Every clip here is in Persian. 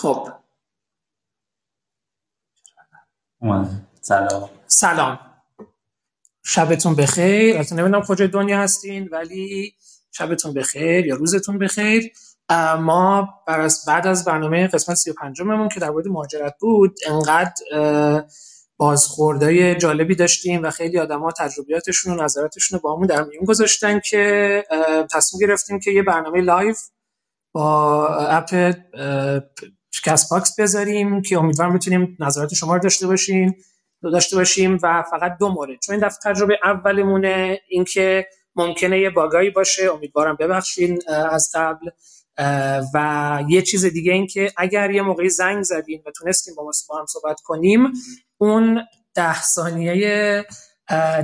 خب. سلام. سلام. شبتون بخیر. البته نمی‌دونم کجای دنیا هستین ولی شبتون بخیر یا روزتون بخیر. ما بعد از برنامه قسمت 35 ممون که در مورد مهاجرت بود انقدر بازخوردهای جالبی داشتیم و خیلی آدما تجربیاتشون و نظراتشون رو با همون در میون گذاشتن که تصمیم گرفتیم که یه برنامه live با اپ Castbox بذاریم که امیدوارم بتونیم نظرات شما رو داشته باشیم داشته باشیم و فقط دو مورد. چون این دفعه تجربه اولمونه اینکه ممکنه یه bug ایی باشه. امیدوارم ببخشین از قبل. و یه چیز دیگه این که اگر یه موقعی زنگ زدیم و تونستیم با ما هم صحبت کنیم اون ده ثانیه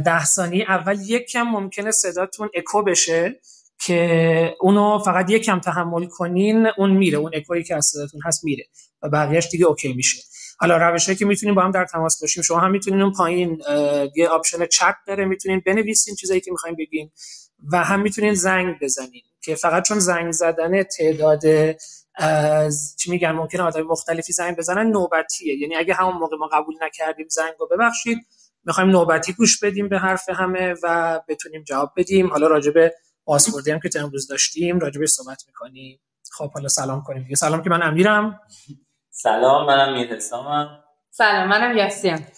ده ثانیه اول یک کم ممکنه صداتون اکو بشه. که اونو فقط یک کم تحمل کنین اون میره. اون اکویی که از صداتون هست میره. و بقیهش دیگه okay میشه. حالا روشی که می‌تونیم با هم در تماس باشیم. شما هم می‌تونین اون پایین یه option chat داره می‌تونین بنویسین چیزایی که می‌خوایم بگین. و هم می‌تونین زنگ بزنین که فقط چون زنگ زدن تعداد چی میگن ممکنه آدم مختلفی زنگ بزنن نوبتیه. یعنی اگه همون موقع ما قبول نکردیم زنگ رو ببخشید. می‌خوایم نوبتی گوش بدیم به حرف همه و بتونیم جواب بدیم. حالا راجع پاسپورتی هم که امروز داشتیم راجع به صحبت می‌کنیم. خب حالا سلام کنیم دیگه. سلام که من امیرم. سلام منم میر حسامم سلام منم یاسیم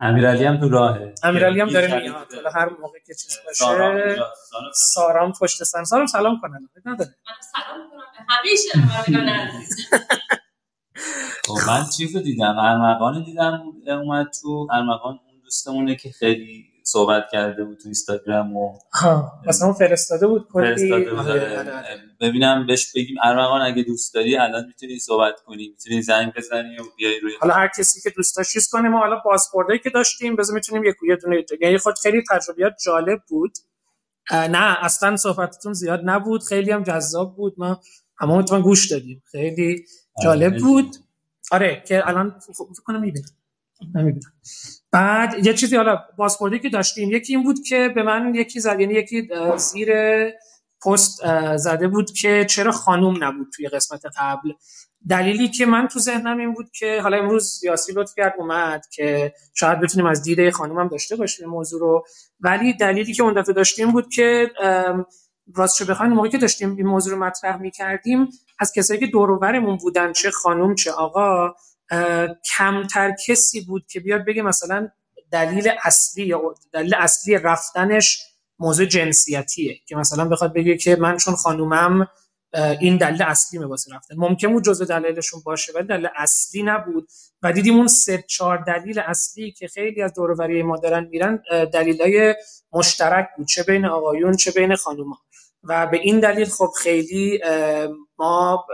امیرعلی هم تو راهه. امیرعلی هم داره میاد. حالا هر موقع که چیز باشه سارام پشت سر. سارام سلام کنن نداره من سلام کنم همیشه خب من چیزو دیدم. ارمغان دیدم اومد تو. ارمغان اون دوستمونه که خیلی صحبت کرده بود تو اینستاگرام و مثلا فرستاده بود کلی آره، آره، آره. ببینم بهش بگیم. ارمغان اگه دوست داری الان می‌تونی صحبت کنی. می‌تونی زنگ بزنی و بیای روی حالا هر کسی که دوست داشت چیز کنه ما حالا بازخوردایی که داشتیم بذار می‌تونیم یک یه دونه یعنی خود خیلی تجربیات جالب بود. نه اصلا صحبتتون زیاد نبود. خیلی هم جذاب بود. ما همه گوش دادیم. خیلی جالب بود. آره که الان فکر کنم می‌بینم. نمی‌بینم بعد یه چیزی حالا بازخوردی که داشتیم یکی این بود که به من یکی زد یعنی یکی زیر پست زده بود که چرا خانوم نبود توی قسمت قبل. دلیلی که من تو ذهنم این بود که حالا امروز یاسی لطف کرد اومد که شاید بتونیم از دیده خانوم هم داشته باشیم موضوع رو. ولی دلیلی که اون دفعه داشتیم بود که راستش بخواین موقعی که داشتیم این موضوع رو مطرح می کردیم از کسایی که دور بودن چه خانوم چه آقا کمتر کسی بود که بیاد بگه مثلا دلیل اصلی دلیل اصلی رفتنش موضوع جنسیتیه که مثلا بخواد بگه که من چون خانومم این دلیل اصلی واسه رفتن. ممکن بود جزء دلایلشون باشه ولی دلیل اصلی نبود. و دیدیم اون سه چهار دلیل اصلی که خیلی از دور ما دارن میرن دلیلای مشترک بود. چه بین آقایون چه بین خانوما. و به این دلیل خب خیلی ما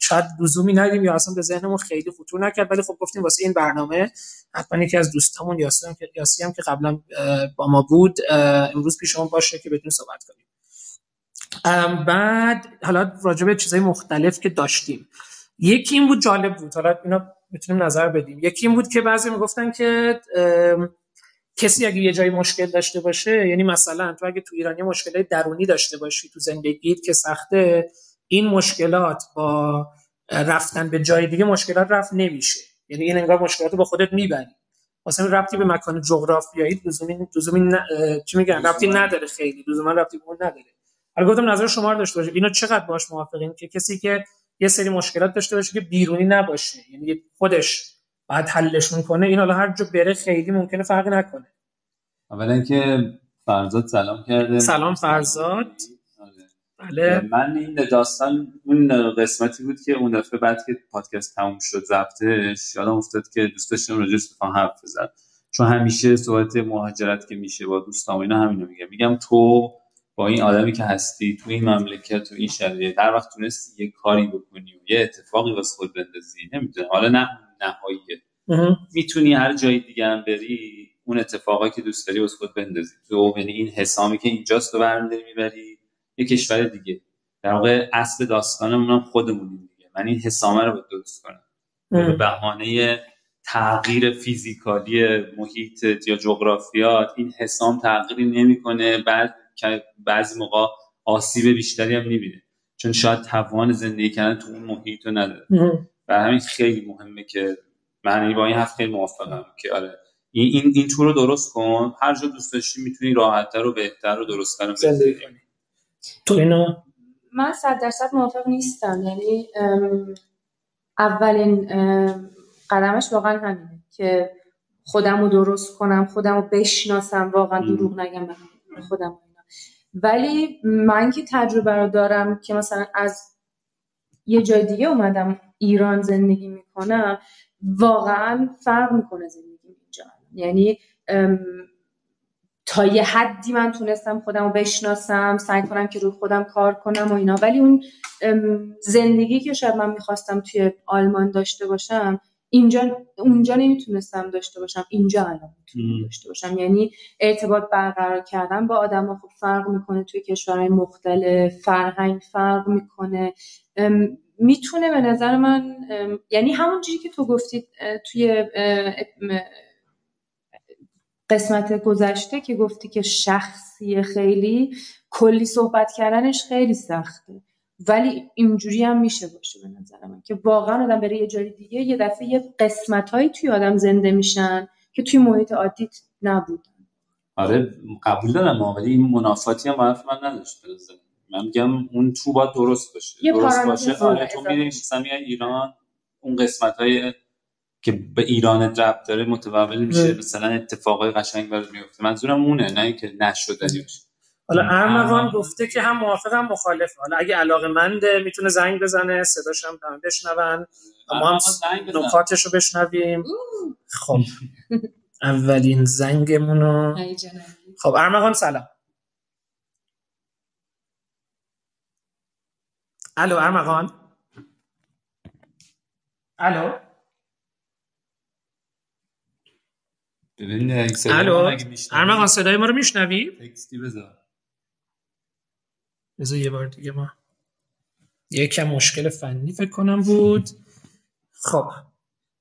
شاید لزومی ندیم یا اصلا به ذهنمون خیلی خطور نکرد ولی خب گفتیم واسه این برنامه حتما یکی از دوستامون یاسی هم که یاسی هم که قبلا با ما بود امروز پیشمون باشه که بتونیم صحبت کنیم. بعد حالا راجع به چیزای مختلف که داشتیم. یکی این بود جالب بود حالا اینا می‌تونیم نظر بدیم. یکی این بود که بعضی می‌گفتن که کسی اگه یه جایی مشکل داشته باشه یعنی مثلا تو اگه تو ایرانی مشکلات درونی داشته باشی تو زندگیت که سخته این مشکلات با رفتن به جای دیگه مشکلات رفت نمیشه. یعنی این انگار مشکلات رو با خودت می‌بری. مثلا ربطی به مکان جغرافیایی لزومی لزومی چی میگن؟ ربطی نداره. خیلی. لزوما ربطی به اون نداره. حالا گفتم نظر شما رو داشته باشه اینو چقدر باش موافقین که کسی که یه سری مشکلات داشته باشه که بیرونی نباشه. یعنی خودش بعد حلشون کنه این حالا هر جا بره خیلی ممکنه فرقی نکنه. اولا که فرزاد سلام کرده. سلام فرزاد. بله. من این داستان اون قسمتی بود که اون دفعه بعد که پادکست تموم شد ضبطش یادم افتاد که دوست داشتم راجع به حرف بزنم چون همیشه صحبت مهاجرت که میشه با دوستام اینا همینو میگم میگم تو با این آدمی که هستی تو این مملکت تو این شرایط در وقت تونستی یه کاری بکنی و یه اتفاقی واسه خود بندازی نمی‌دونم. حالا نه نهاییه. می‌تونی هر جای دیگه هم بری اون اتفاقی که دوست داری واسه خود بندازی. تو یعنی این حسامی که اینجاست تو برمی‌داری می‌بری. یه کشور دیگه. در واقع اصل داستانمون هم خودمونیم دیگه. من این حسامه رو درست کنم. به بهانه تغییر فیزیکالی محیط یا جغرافیات این حسام تغییری نمی‌کنه. بعد بعضی موقع آسیب بیشتری هم می‌بینه. چون شاید توان زندگی کردن تو اون محیط رو نداره. و همین خیلی مهمه که من با این حرف خیلی موافقم که آره این این, این تور رو درست کن. هر جا دوست داشتی می‌تونی راحتتر و بهتر و درستتر زندگی کنی. تو اینو من صد درصد موافق نیستم یعنی اولین قدمش واقعا همینه که خودم رو درست کنم خودم رو بشناسم واقعا. دروغ نگم به خودم اینا. ولی من که تجربه رو دارم که مثلا از یه جای دیگه اومدم ایران زندگی می‌کنم واقعا فرق می‌کنه زندگی اینجا یعنی تا یه حدی من تونستم خودم رو بشناسم سعی کنم که روی خودم کار کنم و اینا. ولی اون زندگی که شاید من می‌خواستم توی آلمان داشته باشم اینجا اونجا نمی‌تونستم داشته باشم. اینجا الان می‌تونم. داشته باشم. یعنی ارتباط برقرار کردن با آدم خب فرق می‌کنه توی کشورهای مختلف فرهنگ فرق می‌کنه. می‌تونه به نظر من یعنی همون چیزی که تو گفتید توی قسمت گذشته که گفتی که شخصی خیلی کلی صحبت کردنش خیلی سخته. ولی اینجوری هم میشه باشه به نظر من که واقعا آدم بره یه جای دیگه یه دفعه یه قسمت توی آدم زنده میشن که توی محیط عادیت نبودن. آره قبول دارم ولی این منافاتی هم حرف من نداشت من. میگم اون تو باید درست باشه. یه درست باشه. آره تو میری ایران اون قسمت های که به ایران ربط داره متحول میشه. مثلا اتفاقای قشنگ برات میفته. منظورم اونه نه اینکه نشدنی باشه حالا ارمغان گفته که هم موافق هم مخالف حالا اگه علاقه منده می‌تونه زنگ بزنه صداش هم همه بشنون. ما هم نکاتش رو بشنویم. خب. اولین زنگمون رو خب ارمغان سلام. الو ارمغان الو. ببین اگه صدای ارمغان صدای ما رو میشنوی؟ تکستی بذار. بذار یه بار دیگه ما یکم مشکل فنی فکر کنم بود. خب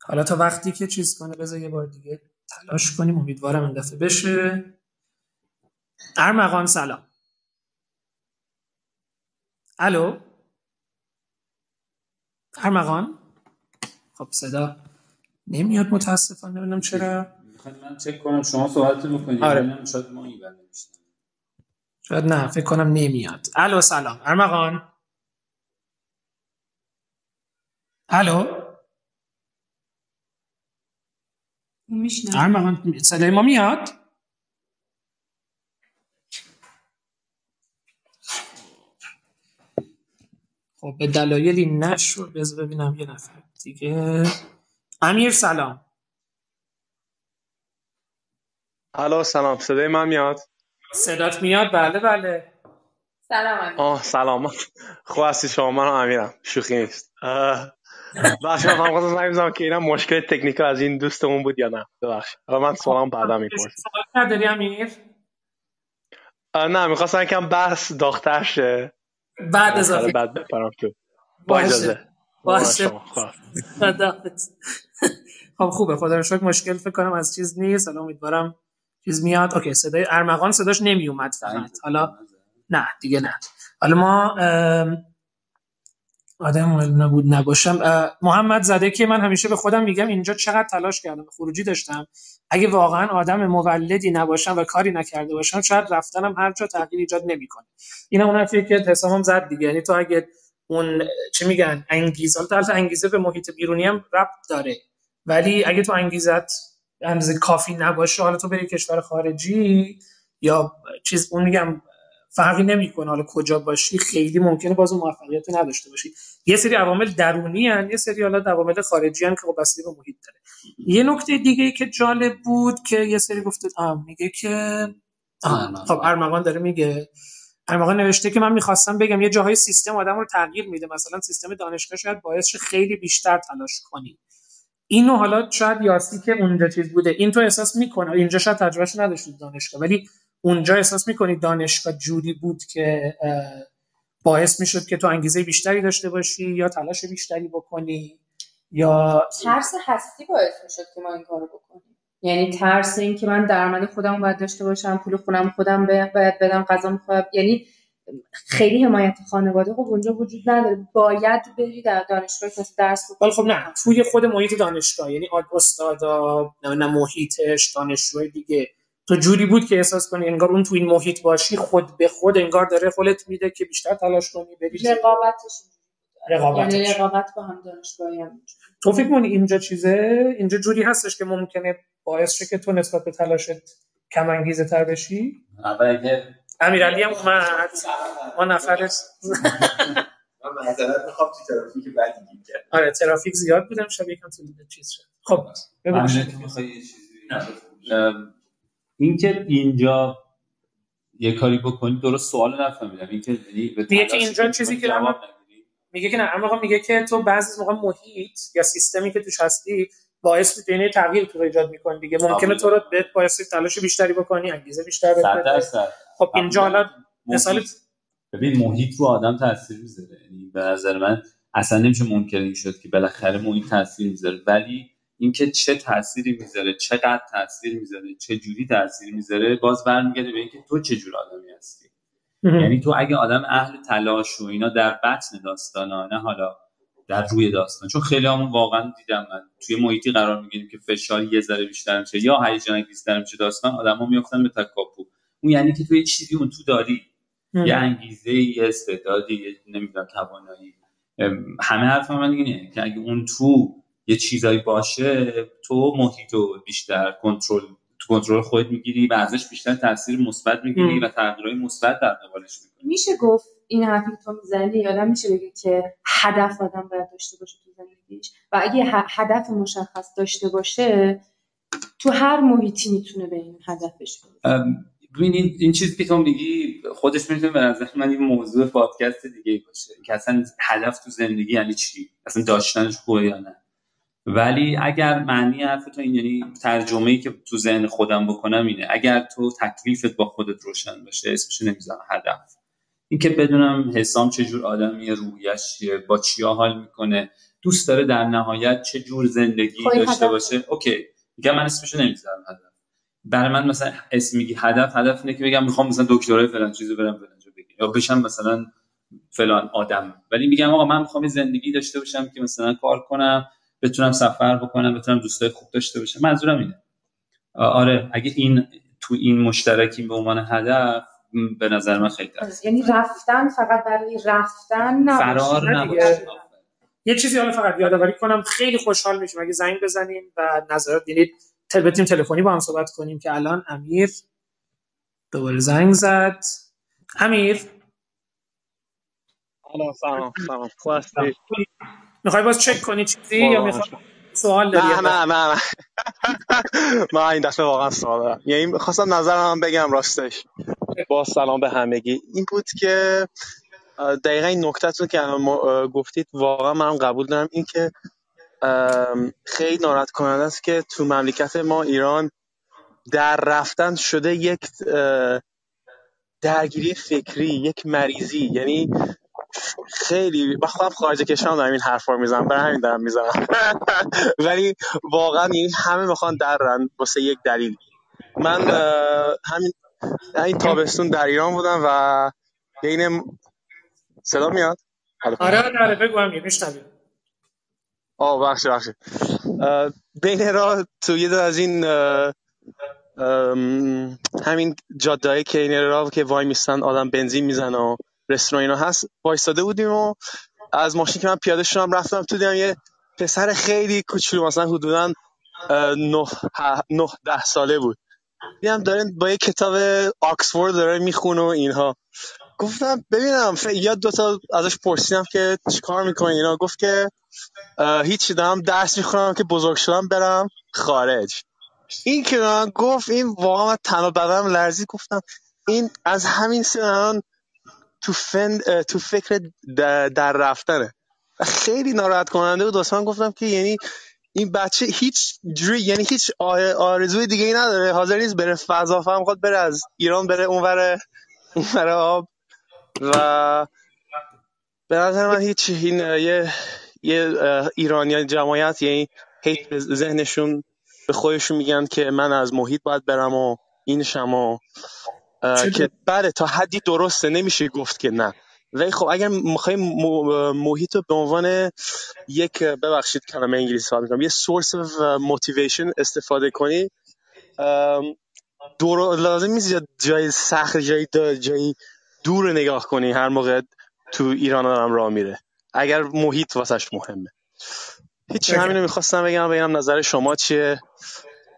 حالا تا وقتی که چیز کنه بذار یه بار دیگه تلاش کنیم. امیدوارم این دفعه بشه. ارمغان سلام. الو؟ ارمغان؟ خب صدا نمیاد متاسفانه ببینم چرا. من چک کنم شما صحبت بکنید آره. ببینم شاید ما این شاید نه فکر کنم نمیاد. الو سلام. ارمغان. الو. میشنم ارمغان صدای ما میاد؟ خب به دلایلی نشد. بذار ببینم یه نفر دیگه. امیر سلام. الو سلام. صدای من میاد؟ صدات میاد؟ بله بله. سلام امیر. آه سلامت خوب هستی شما؟ من امیرم. شوخی نیست. اه، بخشی من خواستم بزنم که اینم مشکل تکنیک از این دوستمون بود یا نه. ببخشید. حالا من سوالم بعدا می‌پرسم. سوال نداری امیر؟ نه می‌خواستم یکم بحث داختر شه. بعد اضافه بعد بپرم تو. با باشه. اجازه. باشه. خب خوبه. خدا رو شکر. مشکل فکر کنم از چیز نیست. حالا امیدوارم چیز میاد. اوکی صدای ارمغان صداش نمی اومد زنگ فقط حالا نه دیگه نه. حالا ما آدم نبود نباشم. محمد زده که من همیشه به خودم میگم اینجا چقدر تلاش کردم. خروجی داشتم. اگه واقعا آدم مولدی نباشم و کاری نکرده باشم شاید رفتنم هر جا تغییر ایجاد نمی‌کنه. این اون حرفیه که حسامم زد دیگه. یعنی تو اگه اون چی میگن انگیزه البته انگیزه به محیط بیرونی هم ربط داره. ولی اگه تو انگیزت اندازه کافی نباشه حالا تو بری کشور خارجی یا چیز اون میگم فرقی نمی‌کنه حالا کجا باشی خیلی ممکنه باز موفقیت نداشته باشی. یه سری عوامل درونی هن، یه سری حالا عوامل خارجی هن که خب بستگی به محیط داره. یه نکته دیگه ای که جالب بود که یه سری گفته میگه که. خب ارمغان داره میگه ارمغان نوشته که من می‌خواستم بگم یه جاهای سیستم آدم رو تغییر میده. مثلا سیستم دانشگاه شاید باعث شه خیلی بیشتر تلاش کنی. اینو حالا شاید یاسی که اونجا چیز بوده این تو احساس می‌کنه اینجا شاید تجربهش نداشتید دانشگاه ولی اونجا احساس می‌کنی دانشگاه جوری بود که باعث می‌شد که تو انگیزه بیشتری داشته باشی یا تلاش بیشتری بکنی یا ترس هستی باعث می‌شد که ما این کارو بکنیم. یعنی ترس این که من درآمد خودم باید داشته باشم پول خونم خودم باید بدم غذا خودم یعنی خیلی حمایت خانواده خب اونجا وجود نداره. باید بری در دانشگاه کسی درس ولی خب نه توی خود محیط دانشگاه یعنی آد- استادا نه نه محیطش دانشجوی دیگه. تو جوری بود که احساس کنی انگار اون تو این محیط باشی خود به خود انگار داره خودت میده که بیشتر تلاش کنی بری. رقابتش رقابتش. یعنی رقابت با هم دانشگاهی هم. تو فکر کنی اینجا چیزه؟ اینجا جوری هستش که ممکنه باعث شه که تو نسبت به تلاشت کم انگیزه تر بشی؟ اول اینکه امیرعلی هم اومد. ما نفر من معذرت می‌خوام تو ترافیک بعدی گیر کردم. آره ترافیک زیاد بودم شب یکم طول چیز شد. خب بگو. همینه که می‌خوای یه چیزی ام، اینکه اینجا یه کاری بکنی درست سوال نفهمیدم. اینکه یعنی میگه که اینجا چیزی که. میگه که نه اما میگه که تو بعضی موقع محیط یا سیستمی که توش هستی باعث یعنی تغییر تو ایجاد می‌کنه دیگه. ممکنه تو رو بهت باعث تلاش بیشتری بکنی انگیزه بیشتر بده خب اینجا حالا مثال ببین محیط رو آدم تاثیر می‌ذاره. یعنی به نظر من اصلا نمیشه منکر این شد که بالاخره محیط تاثیر می‌ذاره. ولی اینکه چه تأثیری می‌ذاره چقدر تاثیر می‌ذاره چه جوری تاثیر می‌ذاره باز برمیگرده به اینکه تو چه جور آدمی هستی. یعنی تو اگه آدم اهل تلاش و اینا در بطن داستانا نه حالا در روی داستان. چون خیلی همون واقعا دیدم من. توی محیطی قرار می‌گیریم که فشار یه ذره بیشتر میشه یا هیجان انگیزتر میشه داستان آدما میفتن به تکاپو. اون یعنی که تو یه چیزی اون تو داری. یه انگیزه یه استعدادی یه نمی‌دونم توانایی. همه حرف من اینه که اگه اون تو یه چیزایی باشه تو محیط رو بیشتر کنترل تو کنترل خودت می‌گیری و ازش بیشتر تاثیر مثبت می‌گیری. و تغییرهای مثبت در قبالش می‌کنی. میشه گفت این حرفی که تو می‌زنی آدم میشه بگه که هدف آدم باید داشته باشه تو زندگیش. و اگه هدف مشخص داشته باشه تو هر محیطی می‌تونه به این هدفش برسه. ببین این, این چیزی که تو میگی خودش می‌تونه به نظر من این موضوع پادکست دیگه باشه. که اصلا هدف تو زندگی یعنی چی؟ اصلا داشتنش خوبه یا نه؟ ولی اگر معنی حرف تو این یعنی ترجمه ای که تو ذهن خودم بکنم اینه اگر تو تکلیفت با خودت روشن باشه اسمش نمی‌ذارم هدف. اینکه بدونم حسام چه جور آدمیه روحیش چیه با چیا حال می‌کنه دوست داره در نهایت چه جور زندگی داشته هدف. باشه. اوکی. میگم من اسمشو نمی‌ذارم هدف. برای من مثلا اسم میگی هدف هدف اینه که بگم می‌خوام مثلا دکترای فلان چیزو برم فلان جا بگیرم. یا بشم مثلا فلان آدم. ولی میگم آقا من می‌خوام زندگی داشته باشم که مثلا کار کنم بتونم سفر بکنم بتونم دوستای خوب داشته باشم. منظورم اینه. آره اگه این تو این مشترکیم به عنوان هدف به نظر من خیلی تاثیر یعنی رفتن فقط برای رفتن فرار نه نباشه. یه چیزی حالا فقط یادآوری کنم خیلی خوشحال میشیم. اگه زنگ بزنین و نظرات دینید تل تلفنی با هم صحبت کنیم که الان امیر دوباره زنگ زد. امیر. سلام سلام سلام. خوب می‌خوای باز چک کنی چیزی یا می‌خوای سوال داری نه نه؟ نه نه من این دفعه واقعا سوال دارم یعنی خواستم نظرم بگم راستش. با سلام به همگی. این بود که دقیقا این که ما، گفتید واقعا منم قبول دارم. این که خیلی ناراحت کننده است که تو مملکت ما ایران در رفتن شده یک درگیری فکری یک مریضی. یعنی خیلی من خودم خارج کشورم دارم این حرفا رو می‌زنم برای همین دارم می‌زنم. ولی واقعا یعنی همه می‌خوان درن واسه یک دلیل. من همین همین تابستون در ایران بودم و بین صدا میاد. آره آره آره بگو امیر میشنویم. آه بخش بخش بین راه تو یه دو از این همین جاده که این راه که وای میستن آدم بنزین می‌زنه و رستوران اینا هست وایستاده بودیم و از ماشین که من پیاده شدم رفتم تو دیدم یه پسر خیلی کوچولو مثلا حدودا اه، نه ه- نه ده ساله بود. دیدم داره با یه کتاب آکسفورد داره می‌خونه و اینها. گفتم ببینم یا دوتا ازش پرسیدم که چیکار می‌کنی اینا. گفت که هیچی دارم درس می‌خونم که بزرگ شدم برم خارج. این که من گفت این واقعا من تنها بدنم لرزید. گفتم این از همین سنان تو, فن تو فکر در, در رفتنه. و خیلی ناراحت کننده بود. واسه من گفتم که یعنی این بچه هیچ جوری یعنی هیچ آرزوی دیگه ای نداره. حاضر نیست بره فضا فهم خواهد بره از ایران بره اونور اونور آب. و به نظر من هیچ این یه یه ایرانی جماعت یعنی هیت به ذهنشون به خودشون میگن که من از محیط باید برم و این شما که بله تا حدی درسته. نمیشه گفت که نه. ولی خب اگر می‌خوایم محیط رو به عنوان یک ببخشید کلمه انگلیسی ها می‌کنم یه سورس of motivation استفاده کنی دور لازم نیست جا- جای سخت جای جای دور نگاه کنی هر موقع تو ایران آدم راه میره. اگر محیط واسش مهمه. هیچی بگم. همینو می‌خواستم بگم ببینم نظر شما چیه.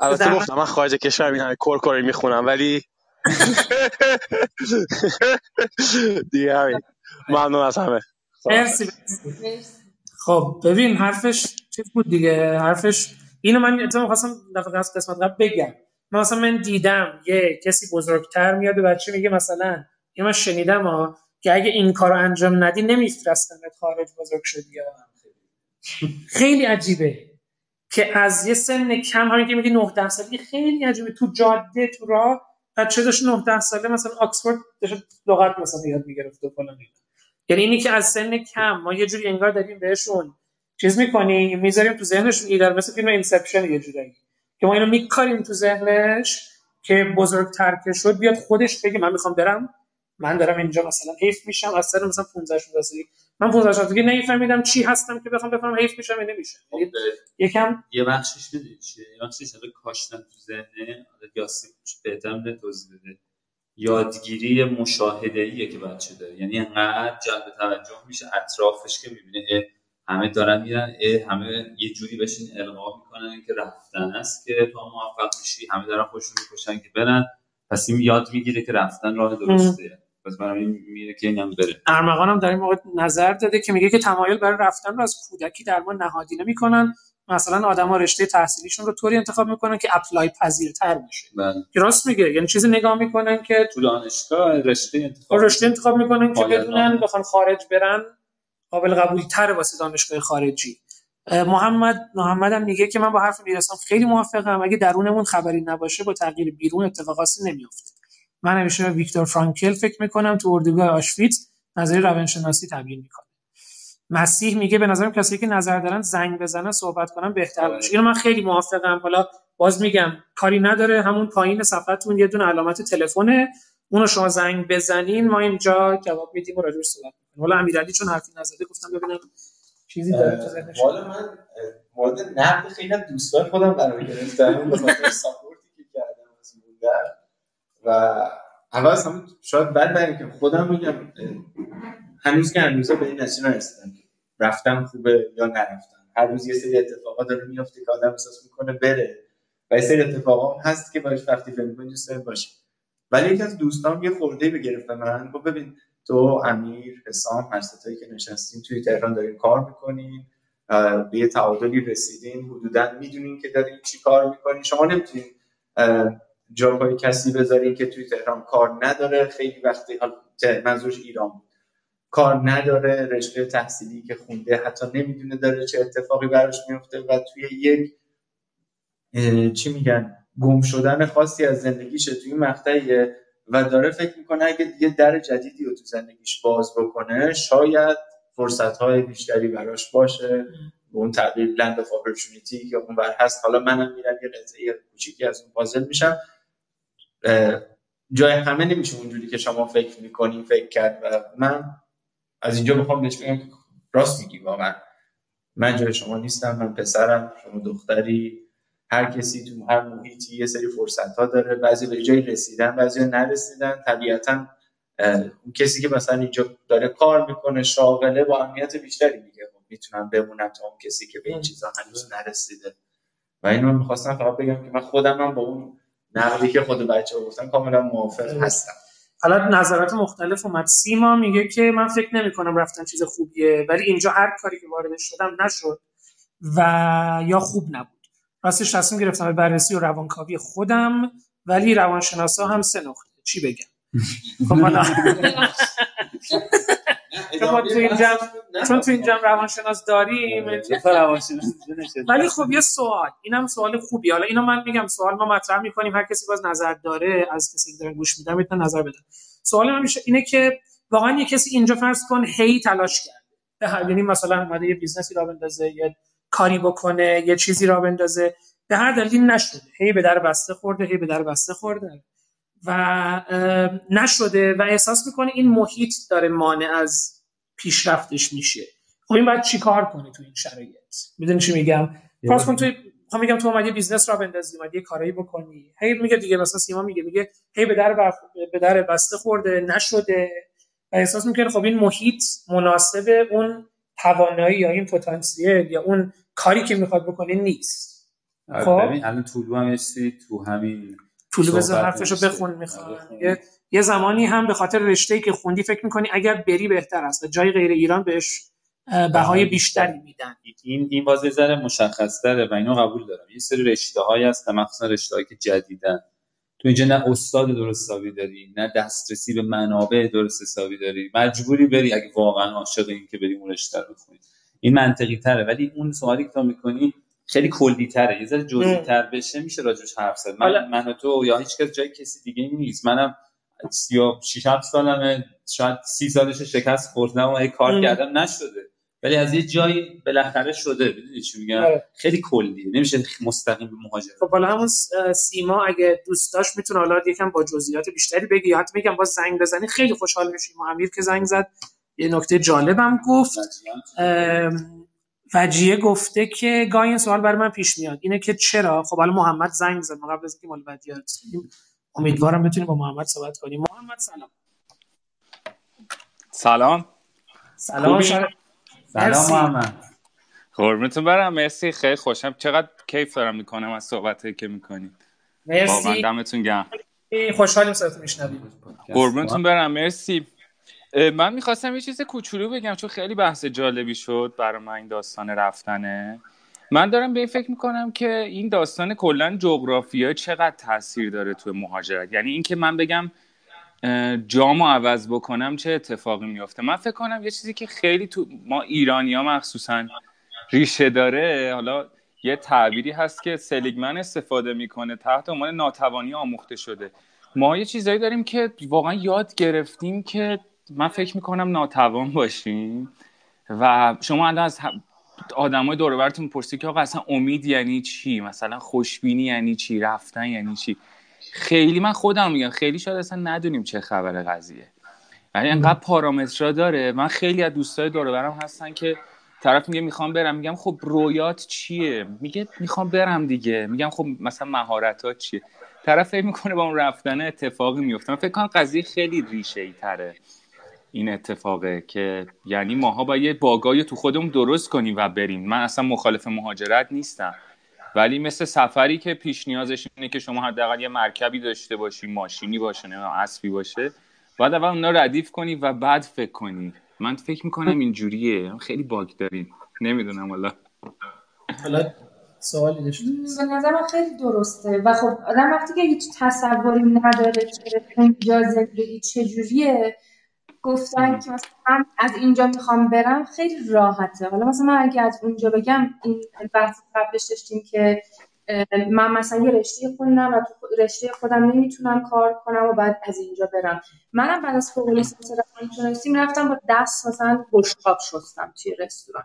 البته گفتم من خارج کشور این همه کرکری می‌خونم ولی دیگه همین. ممنون از همه. مرسی مرسی. خب ببین حرفش چیز بود دیگه. حرفش اینو من اتفاقا خواستم دفعه قبل قسمت قبل بگم. من مثلا من دیدم یه کسی بزرگتر میاد و بچه میگه مثلا یه من شنیدم ها که اگه این کارو انجام ندی نمیفرستنت خارج بزرگ شدی یا خیلی عجیبه که از یه سن کم همین که میگه 9 10 سالگی خیلی عجیبه. تو جاده تو راه بچه داشت 9 10 ساله مثلا آکسفورد داشت لغت مثلا یاد می‌گرفت و فلان اینا. یعنی اینی که از سن کم ما یه جوری انگار داریم بهشون چیز می‌کنیم می‌ذاریم تو ذهنشون ایده رو مثل فیلم Inception یه جورایی که ما اینو میکاریم تو ذهنش که بزرگتر که شد بیاد خودش بگه من می‌خوام برم. من دارم اینجا مثلا حیف میشم از سن مثلا 15 16 سالگی من 15 سالگی نمیفهمیدم چی هستم که بخوام بفهمم حیف میشم یا نمیشم. یعنی خب، یکم یه بخشش می‌دونی چیه؟ یه بخشش حالا کاشتن تو ذهنه حالا یاسین بهتر توضیح بده. یادگیری مشاهده ایه که بچه داره. یعنی انقدر جلب توجه میشه اطرافش که می‌بینه همه دارن میرن همه یه جوری بهشون القا می‌کنن که رفتن است که تا موفق میشی همه دارن خودشون می‌کشن که برن. پس این یاد می‌گیره که رفتن راه درسته. پس برای میره که اینم بره. ارمغان هم در این مورد نظر داده که میگه که تمایل برای رفتن رو از کودکی در ما نهادینه می‌کنن. مثلا آدما رشته تحصیلیشون رو طوری انتخاب می‌کنن که اپلای پذیرتر بشه بله. که راست میگه. یعنی چیزی نگاه می‌کنن که تو دانشگاه رشته انتخاب رشته انتخاب می‌کنن که بدونن. بخوان خارج برن قابل قبول تر واسه دانشگاه خارجی. محمد محمد هم میگه که من با حرف می‌رسم خیلی موافقم. اگه درونمون خبری نباشه با تغییر بیرون اتفاقاتی نمیافته. من همیشه به ویکتور فرانکل فکر می‌کنم تو اردوگاه آشویتز نظریه روانشناسی تبیین می‌کنه. مسیح میگه به نظرم کسی که نظر دارن زنگ بزنن صحبت کنن بهتر باشه. اینو من خیلی موافقم. حالا باز میگم کاری نداره. همون پایین صفحتون یه دونه علامت تلفنه. اونو شما زنگ بزنین. ما اینجا جواب میدیم و راجعش صحبت می‌کنیم. حالا امیرعلی چون حرفی نزده گفتم ببینم چیزی داره تو ذهنش. والا من مورد نقد خیلی دوستان خودم قرار گرفتم. به خاطر ساپورتی که کردم از و اول همه شاید بد نگم که خودم میگم هنوز که هنوزا به این نتیجه نرسیدم رفتم خوبه یا نرفتم. هر روز یه سری اتفاقات داره میفته که آدم احساس می‌کنه بره. و یه سری اتفاقات هم هست که باش وقتی فکر می‌کنی دوست باشه. ولی یکی از دوستام یه خورده به من گفت ببین تو امیر حسام هر ستایی که نشستیم توی تهران داریم کار می‌کنین به یه تعادلی رسیدین حدودا می‌دونین که دارین چی کار می‌کنین. شما نمی‌تونین جا پای کسی بذارین که توی تهران کار نداره. خیلی وقتی حالا ته- منظورش ایران بود. کار نداره رشته تحصیلی که خونده حتی نمی‌دونه داره چه اتفاقی براش میفته و توی یک چی میگن گم شدن خاصی از زندگیشه توی مقطعیه و داره فکر می‌کنه اگه یه در جدیدی رو تو زندگیش باز بکنه شاید فرصت های بیشتری براش باشه. به اون تعبیر لند آف اپورتونیتی که اون بر هست. حالا منم میرم یه قطعه کوچیکی از اون پازل میشم. جای همه نمیشه اونجوری که شما فکر می‌کنین فکر کرد و من از اینجا می‌خوام بهش بگم که راست میگی واقعا. من جای شما نیستم من پسرم شما دختری. هر کسی تو هر محیطی یه سری فرصت ها داره. بعضی به جایی رسیدن بعضی نرسیدن. طبیعتا اون کسی که مثلا اینجا داره کار می‌کنه شاغله با امنیت بیشتری میگه. خب می‌تونم بمونم تا اون کسی که به این چیزا هنوز نرسیده. و اینو می‌خواستم فقط بگم که من خودم هم با اون نقدی که خود بچه ها گفتن کاملا موافق هستم. حالا نظرات مختلف اومد. سیما میگه که من فکر نمی کنم رفتن چیز خوبیه ولی اینجا هر کاری که وارد شدم نشد و یا خوب نبود. راستش تصمیم گرفتم به بررسی و روانکاوی خودم ولی روانشناسا هم سه نقطه. چی بگم؟ خب چون ما تو این جمع چون تو این جمع روانشناس داریم. ولی خب یه سوال اینم سوال خوبی حالا اینو من میگم سوال ما مطرح می‌کنیم هر کسی باز نظر داره از کسی که داره گوش میدن می‌تونه نظر بده. سوال من میشه اینه که واقعا یه کسی اینجا فرض کن هی تلاش کرده. یعنی مثلا اومده یه بیزنسی را بندازه یه کاری بکنه یه چیزی را بندازه. به هر دلیلی نشده. هی به در بسته خورده هی به در بسته خورده. و نشده و احساس می‌کنه این محیط داره مانع از پیشرفتش میشه خب این باید چیکار کنه تو این شرایط می‌دونی چی میگم فرض کن توی می‌خوام میگم تو اومدی بیزنس را بندازی اومدی یه کارایی بکنی هی میگه دیگه مثلا سیما میگه میگه هی به در بر... به در بسته خورده نشده و احساس می‌کنه خب این محیط مناسب اون توانایی یا این پتانسیل یا اون کاری که می‌خواد بکنه نیست آره، خب. ببین الان طولو هم چیزی تو همین طول بذار صحبت حرفشو. بخون آره، می‌خواد خون. یه زمانی هم به خاطر رشته‌ای که خوندی فکر می‌کنی اگر بری بهتر است و جای غیر ایران بهش بهای بیشتری میدن. این این باز یه ذره مشخص تره و اینو قبول دارم. یه سری رشته هایی هست مخصوصا رشته که جدیدن. تو اینجا نه استاد درست حسابی داری نه دسترسی به منابع درست حسابی داری. مجبوری بری اگه واقعا عاشق این که بری اون رشته رو بخونی. این منطقی تره ولی اون سوالی که تو می‌کنی خیلی کلی تره یه ذره جزئی تر بشه میشه راجبش حرف زد. من, من و تو یا هیچ کس جای کسی دیگه نیست. منم 36 7 سالمه. شاید 30 سالش شکست خوردم و هی کار ام. کردم. نشده. ولی از یه جایی بالاخره شده. می‌دونی چی میگم؟ آره. خیلی کلیه. نمیشه مستقیم به مهاجرت خب حالا همون سیما اگه دوست داشت می‌تونه حالا یکم با جزئیات بیشتری بگی یا حتی میگم با زنگ بزنی. خیلی خوشحال میشیم امیر که زنگ زد. یه نکته جالبم گفت. وجیه گفته که گاهی این سوال برای من پیش میاد. اینه که چرا؟ خب حالا محمد زنگ زد. قبل از اینکه مال وجیه. امیدوارم بتونیم با محمد صحبت کنیم. محمد سلام. سلام. سلام سلام. محمد. قربونتون برم. مرسی خیلی خوشم. چقدر کیف دارم می‌کنم از صحبتی که می‌کنید. مرسی. دمتون گرم. خوشحالیم صداتو میشنویم قربونتون برم. مرسی. من می‌خواستم یه چیز کوچولو بگم چون خیلی بحث جالبی شد برای من این داستان رفتنه. من دارم به این فکر می‌کنم که این داستان کلا جغرافیا چقدر تاثیر داره توی مهاجرت؟ یعنی اینکه من بگم جامو عوض بکنم چه اتفاقی میفته من فکر کنم یه چیزی که خیلی تو ما ایرانی ها مخصوصا ریشه داره حالا یه تعبیری هست که سلیگمن استفاده می‌کنه تحت عنوان ناتوانی آموخته شده. ما یه چیزایی داریم که واقعا یاد گرفتیم که من فکر می‌کنم ناتوان باشیم و شما الان از آدمای دور و پرسی که آقا اصلا امید یعنی چی؟ مثلا خوشبینی یعنی چی؟ رفتن یعنی چی؟ خیلی من خودم میگم خیلی شاید اصلا ندونیم چه خبر قضیه. یعنی انقدر پارامترها داره. من خیلی از دوستای دور و برم هستن که طرف میگه می‌خوام برم. میگم خب رویات چیه؟ میگه می‌خوام برم دیگه. میگم خب مثلا مهارتات چیه؟ طرف فکر می‌کنه با اون رفتن اتفاقی میفته من فکر کنم قضیه خیلی ریشه ای تره. این اتفاقه که یعنی ماها باید یه باگای تو خودمون درست کنیم و بریم. من اصلا مخالف مهاجرت نیستم. ولی مثل سفری که پیش نیازش اینه که شما حداقل یه مرکبی داشته باشی ماشینی باشه نمی‌دونم اسبی باشه. بعد اول اونا ردیف کنی و بعد فکر کنی. من فکر می‌کنم اینجوریه. خیلی باگ داریم. نمی‌دونم والا حالا سوالی داشتی به نظر من خیلی درسته. و خب آدم وقتی که هیچ تصوری نداره که اینجا زندگی چجوریه گفتن که مثلا من از اینجا می‌خوام برم خیلی راحته. حالا مثلا من اگه از اونجا بگم این بحث قبلش داشتیم که من مثلا یه رشته خوندم و تو رشته خودم نمی‌تونم کار کنم و بعد از اینجا برم. منم بعد از فوق لیسانس روانشناسی رفتم با دست مثلا بشقاب شستم توی رستوران.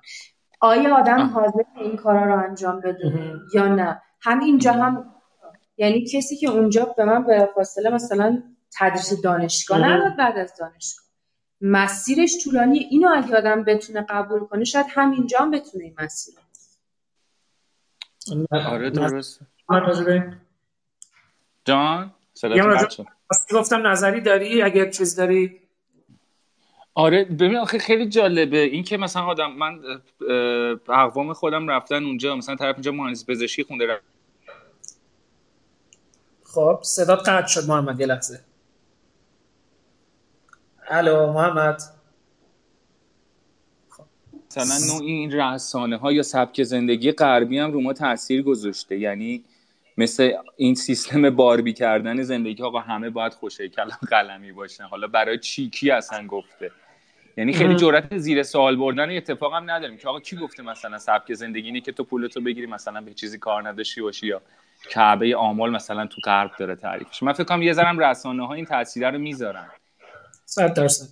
آیا آدم. حاضر این کارا رو انجام بده. یا نه؟ همینجا هم یعنی کسی که اونجا به من بلافاصله مثلا تدریس دانشگاه. نداد بعد از دانشگاه. مسیرش طولانی. اینو اگه آدم بتونه قبول کنه شاید همینجا هم بتونه این مسیر رو. آره درست به جان گفتم نظری داری؟ اگر چیز داری؟ آره ببین آخه خیلی جالبه. این که مثلا آدم من اقوام خودم رفتن اونجا مثلا طرف اینجا مهندس پزشکی خونده رفت. خب صدات قطع شد محمد یه لحظه. الو محمد. مثلا نوع این رسانه ها یا سبک زندگی غربی هم رو ما تاثیر گذاشته. یعنی مثل این سیستم باربی کردن زندگی آقا همه باید خوشه کلم قلمی باشن حالا برای چی کی اصلا گفته؟ یعنی خیلی. جرأت زیر سوال بردن اتفاق هم نداریم که آقا کی گفته مثلا سبک زندگی اینه که تو پولتو بگیری مثلا به چیزی کار نداشتی باشی یا کعبه آمال مثلا تو غرب داره تعریفش من فکر کنم یه ذرم رسانه ها این تاثیر رو می‌ذارن. صد درصد.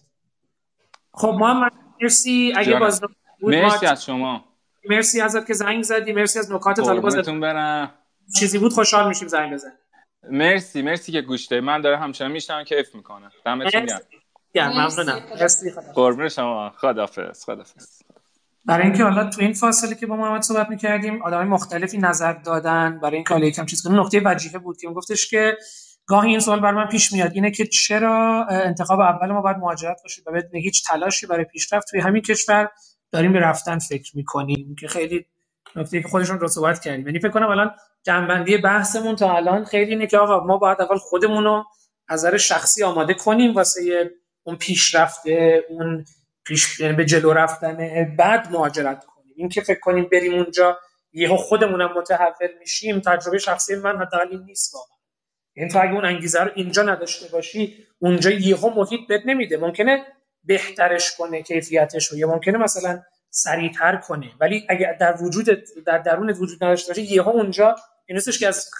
خب محمد مرسی. اگه. باز بود مرسی از شما. مرسی ازت که زنگ زدی. مرسی از باز قربونتون برم. چیزی بود خوشحال میشیم زنگ بزنی مرسی مرسی که گوش دادی. من دارم همچنان میشنم کیف می‌کنم دمتون گرم. ممنونم. مرسی. خدا قربون شما. خدافظ خدافظ برای اینکه حالا تو این فاصله که با محمد صحبت می‌کردیم آدمای مختلفی نظر دادن. برای اینکه حالا یکم چیز کنیم نقطه وجیه بود که اون گفتش که گاهی این سوال بر من پیش میاد اینه که چرا انتخاب اول ما باید مهاجرت باشه و بدون هیچ تلاشی برای پیشرفت توی همین کشور داریم به رفتن فکر می‌کنیم که خیلی نکته که خودشون رو صحبت کردیم. یعنی فکر کنم الان جنبندی بحثمون تا الان خیلی اینه که آقا ما باید اول خودمون رو از نظر شخصی آماده کنیم واسه اون پیشرفته اون پیش یعنی به جلو رفتن بعد مهاجرت کنیم. این که فکر کنیم بریم اونجا یهو خودمونم متحول میشیم تجربه شخصی من حداقل نیست واقعا. یعنی تو اگه اون انگیزه رو اینجا نداشته باشی اونجا یهو محیط بهت نمیده. ممکنه بهترش کنه کیفیتش رو یا ممکنه مثلا سریعتر کنه. ولی اگه در وجود در درون وجود نداشته باشه یهو اونجا این نیستش که از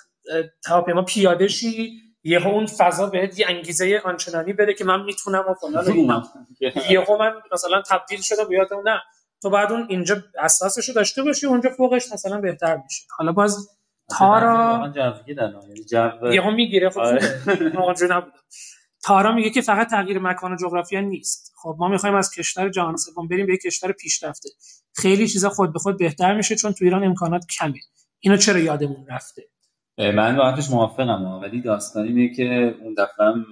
هواپیما پیاده شی یهو اون فضا بهت یه انگیزه آنچنانی بده که من می‌تونم و فلان. یهو من مثلا تبدیل شدم به یادم نه. تو بعد اون اینجا اساسش رو داشته باشی اونجا فوقش مثلا بهتر میشه. حالا باز تارا یعنی یهو می‌گیره خب آره. نبودم تارا میگه که فقط تغییر مکان و جغرافیا نیست. خب ما می‌خوایم از کشور جهان سوم بریم به یک کشور پیشرفته. خیلی چیزا خود به خود بهتر میشه چون تو ایران امکانات کمه. اینو چرا یادمون رفته؟ من واقعاش موافقم. ولی داستان اینه که اون دفعه هم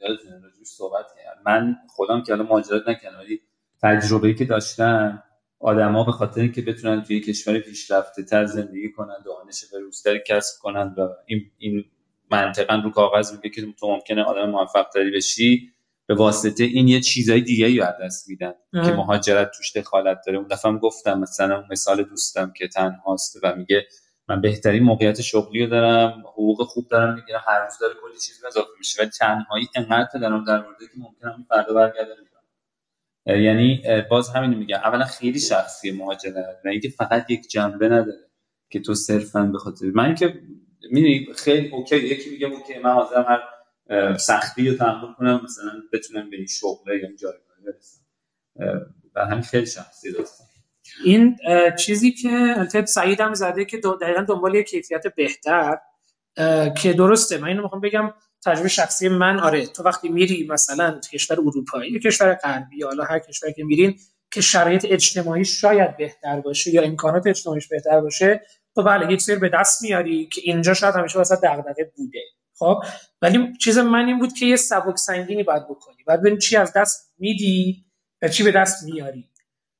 یادتونه صحبت کردم. من خودم که الان مهاجرت نکردم ولی تجربه‌ای که داشتم آدما به خاطر اینکه بتونن توی کشور پیشرفته تر زندگی کنن دانش بروزتری کسب کنن و این این منطقا رو کاغذ میگه که تو ممکنه آدم موفق تری بشی به واسطه این یه چیزای دیگه ای از دست میدن اه. که مهاجرت توش دخالت داره اون دفعه گفتم مثلا مثال دوستم که تنهاست و میگه من بهترین موقعیت شغلی رو دارم حقوق خوب دارم می‌گیرم هر روز داره کلی چیز اضافه میشه ولی تنهایی انقدر دارم در مورد که ممکنه فردا برگردم. یعنی باز همین میگم اولا خیلی شخصی مهاجرت و اینکه فقط یک جنبه نداره که تو صرفا به خاطر من که می‌دونی خیلی اوکی یکی میگه اوکی من حاضرم هر سختی رو تحمل کنم مثلا بتونم به این شغله یا این جایگاه برسم. و همین خیلی شخصی داستان این چیزی که البته سعید هم زده که دقیقا دنبال کیفیت بهتر که درسته. من اینو می‌خوام بگم تجربه شخصی من آره. تو وقتی میری مثلا تو کشور اروپایی یا کشور غربی یا حالا هر کشوری که میرین که شرایط اجتماعی شاید بهتر باشه یا امکانات اجتماعیش بهتر باشه تو بله یک سری به دست میاری که اینجا شاید همیشه واسه دغدغه بوده خب؟ ولی چیز من این بود که یه سبک سنگینی باید بکنی باید ببین چی از دست میدی و چی به دست میاری.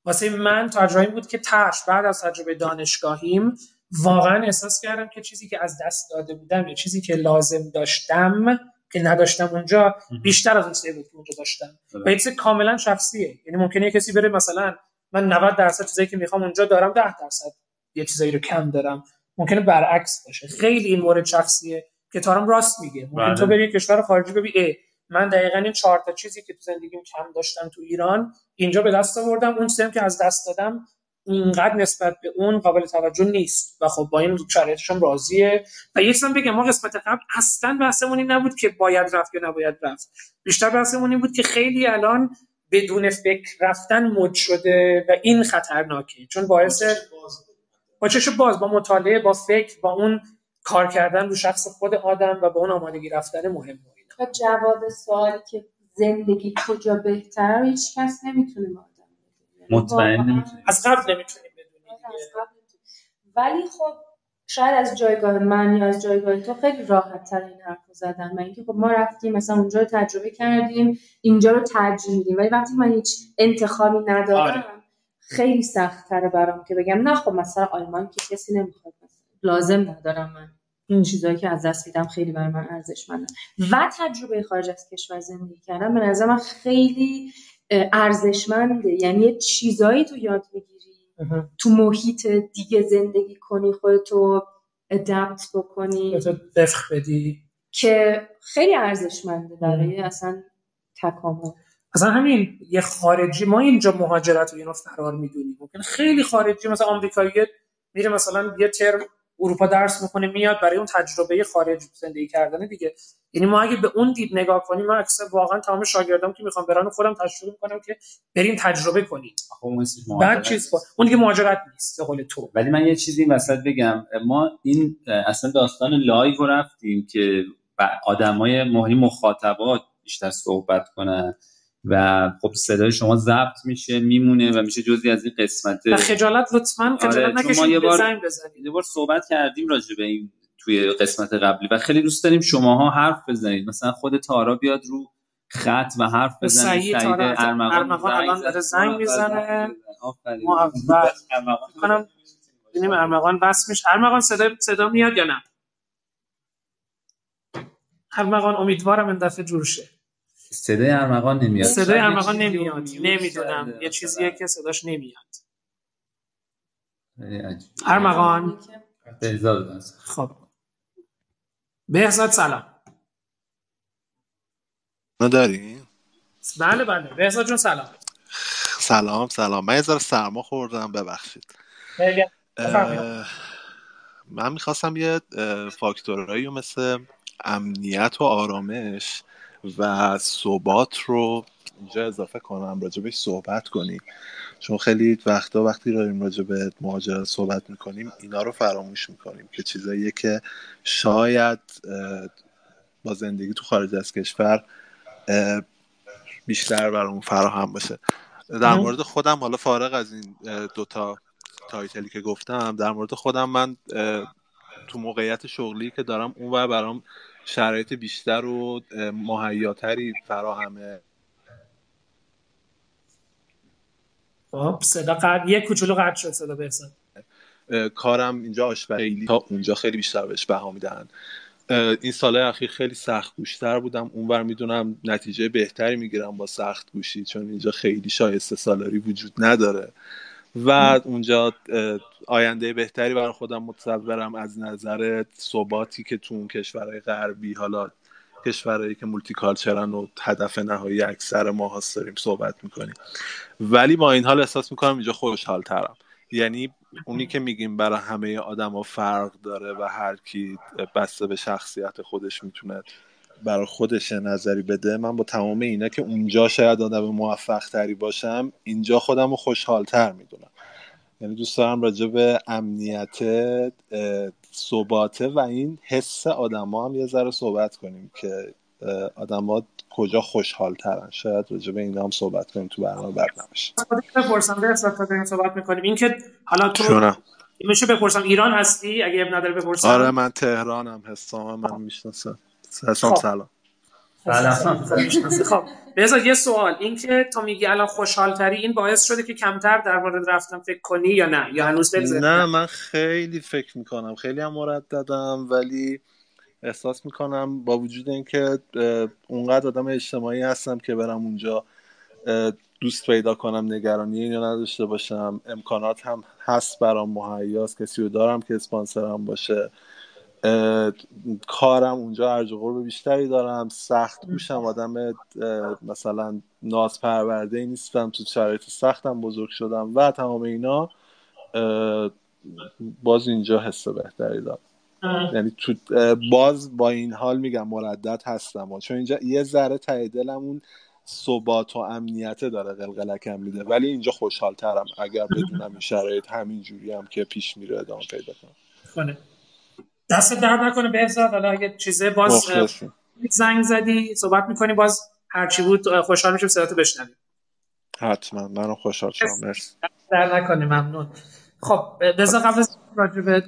واسه من تجربه این بود که تاش بعد از تجربه دانشگاهیم واقعا احساس کردم که چیزی که از دست داده بودم یا چیزی که لازم داشتم که نداشتم اونجا بیشتر از اون چیزی بود که اونجا داشتم. و چیز کاملا شخصیه. یعنی ممکنه یه کسی بره مثلا من 90 درصد چیزایی که می‌خوام اونجا دارم 10 درصد یه چیزایی رو کم دارم. ممکنه برعکس باشه. خیلی این مورد شخصیه که تارم راست میگه. ممکن بله. تو بری کشور خارجی ببین اه من دقیقا این چهار تا چیزی که تو زندگیم کم داشتم تو ایران اینجا به دست آوردم. اون چیزی که از دست دادم اینقدر نسبت به اون قابل توجه نیست. و خب با این شرایطش هم راضیه. و یه چیزم بگم ما قسمت قبل اصلا بحثمون این نبود که باید رفت یا نباید رفت. بیشتر بحثمون این بود که خیلی الان بدون فکر رفتن مد شده و این خطرناکه. چون باعث با چشم باز با مطالعه با فکر با اون کار کردن رو شخص خود آدم و با اون آمادگی رفتن مهم و جواب سوالی که زندگی کجا بهتره هیچ کس نمی‌تونه به آدم بده. یعنی مطمئن نمی‌تونی از قبل نمی‌تونیم قبل نمی‌تونی. ولی خب شاید از جایگاه من یا از جایگاه تو خیلی راحت تر این حرف رو زدم. من اینکه خب ما رفتیم مثلا اونجا رو تجربه کردیم اینجا رو ترجیح میدیم. ولی وقتی من هیچ انتخابی ندارم آره. خیلی سخت تره برام که بگم نه خب مثلا آلمان که کسی نمی‌خواد لازم ندارم من. این چیزایی که از دست میدم خیلی برای من ارزشمنده. و تجربه خارج از کشور زندگی کردن به نظر من خیلی ارزشمنده یعنی یه چیزایی تو یاد می‌گیری. تو محیط دیگه زندگی کنی خودتو ادپت بکنی. دفخ بدی. که خیلی ارزشمنده برای اصلا تکامل. اصلا همین یه خارجی ما اینجا مهاجرت و اینو فرار می‌دونیم. ممکن خیلی خارجی مثلا آمریکایی میره مثلا یه ترم اروپا درس می‌کنه میاد برای اون تجربه خارج زندگی کردن دیگه. یعنی ما اگه به اون دید نگاه کنیم من اکثر واقعا تمام شاگردام که می‌خوام برن خودم تشویق می‌کنم که بریم تجربه مثل بعد. چیز کن اون دیگه مهاجرت نیست به قول تو. ولی من یه چیزی وسط بگم ما این اصلا داستان live رو رفتیم که آدمای مهمی مخاطبات بیشتر صحبت کنن و خب صدای شما ضبط میشه میمونه و میشه جزی از این قسمت و خجالت لطفا خجالت آره، نکشید یه بار- بزنید. یه بار صحبت کردیم راجع به این توی قسمت قبلی و خیلی دوست داریم شماها حرف بزنید مثلا خود تارا بیاد رو خط و حرف به بزنید سعید ارمغان ارمغان الان. داره زنگ می‌زنه. آفرین. ما اول ارمغان. کنم ببینیم ارمغان بس میشه ارمغان صدا صدا میاد یا نه ارمغان امیدوارم این دفعه جور شه صدای ارمغان نمیاد صدای ارمغان نمیاد نمی‌دونم یه چیزیه. که صداش نمیاد. ارمغان. خب بهزاد سلام. نداری؟ بله بله. بهزاد جون سلام. سلام سلام. من یه ذره سرما خوردم ببخشید. خیلی من می‌خواستم یه فاکتورهایی مثل امنیت و آرامش و ثبات رو اینجا اضافه کنم راجبش صحبت کنیم. چون خیلی وقتا وقتی داریم راجع به مهاجرت صحبت می‌کنیم اینا رو فراموش می‌کنیم که چیزاییه که شاید با زندگی تو خارج از کشور بیشتر برامون فراهم باشه در. مورد خودم حالا فارغ از این دوتا تایتلی که گفتم در مورد خودم من تو موقعیت شغلی که دارم اون و برام شرایط بیشتر و مهیاتری فراهمه خب صدا قد یه کوچولو قطع شد صدا اه، کارم اینجا آشپزی تا اونجا خیلی بیشتر بهش بها میدن این سالهای اخیر خیلی سخت گوشتر بودم. اونور می‌دونم نتیجه بهتری می‌گیرم با سخت گوشی چون اینجا خیلی شایسته سالاری وجود نداره. و اونجا آینده بهتری برای خودم متصورم از نظر ثباتی که تو اون کشورهای غربی حالا کشورهایی که مولتی کالچرن و هدف نهایی اکثر ما هست داریم صحبت می‌کنیم. ولی با این حال احساس می‌کنم اینجا خوشحال ترم یعنی اونی که میگیم برای همه آدما فرق داره و هر کی بسته به شخصیت خودش می‌تونه برای خودش نظری بده من با تمام اینا که اونجا شاید آدم موفق تری باشم اینجا خودم رو خوشحال تر می‌دونم. یعنی دوست دارم راجع به امنیت ثباته و این حس آدما هم یه ذره صحبت کنیم که آدما کجا خوشحال ترن شاید راجع به اینا هم صحبت کنیم تو برنامه بعد نباشه. بپرسم داریم صحبت می‌کنیم. این که حالا تو میشه بپرسم ایران هستی؟ اگه اب نداره بپرسم. آره من تهرانم حسام من می‌شناسم. حسام خب. سلام. سلام. خب می‌شناسی. خب. بذار یه سوال. این که تو میگی الان خوشحال تری این باعث شده که کمتر در مورد رفتن فکر کنی یا نه؟ یا هنوز؟ نه من خیلی فکر می‌کنم. خیلی هم مرددم ولی احساس می‌کنم با وجود اینکه اونقدر آدم اجتماعی هستم که برم اونجا دوست پیدا کنم نگرانی اینو نداشته باشم. امکانات هم هست برام مهیاست کسی رو دارم که اسپانسرم باشه. کارم اونجا ارج و بیشتری دارم. سخت گوشم آدم مثلا ناز پرورده نیستم. تو شرایط سختم بزرگ شدم و تمام اینا باز اینجا حس بهتری دارم. یعنی تو باز با این حال میگم مردد هستم. چون اینجا یه ذره ته دلم اون ثبات و امنیته داره قلقلکم میده. ولی اینجا خوشحال ترم اگر بدونم این شرایط همین جوری هم که پیش میره ادامه پیدا کنم. کنه دست درد نکنه بهزاد. حالا اگه چیزه باز زنگ زدی صحبت می‌کنی باز هرچی بود خوشحال میشیم صداتو بشنویم. حتما. منم خوشحال شدم. مرسی. در نکنه ممنون. خب بذار قبل از راجع به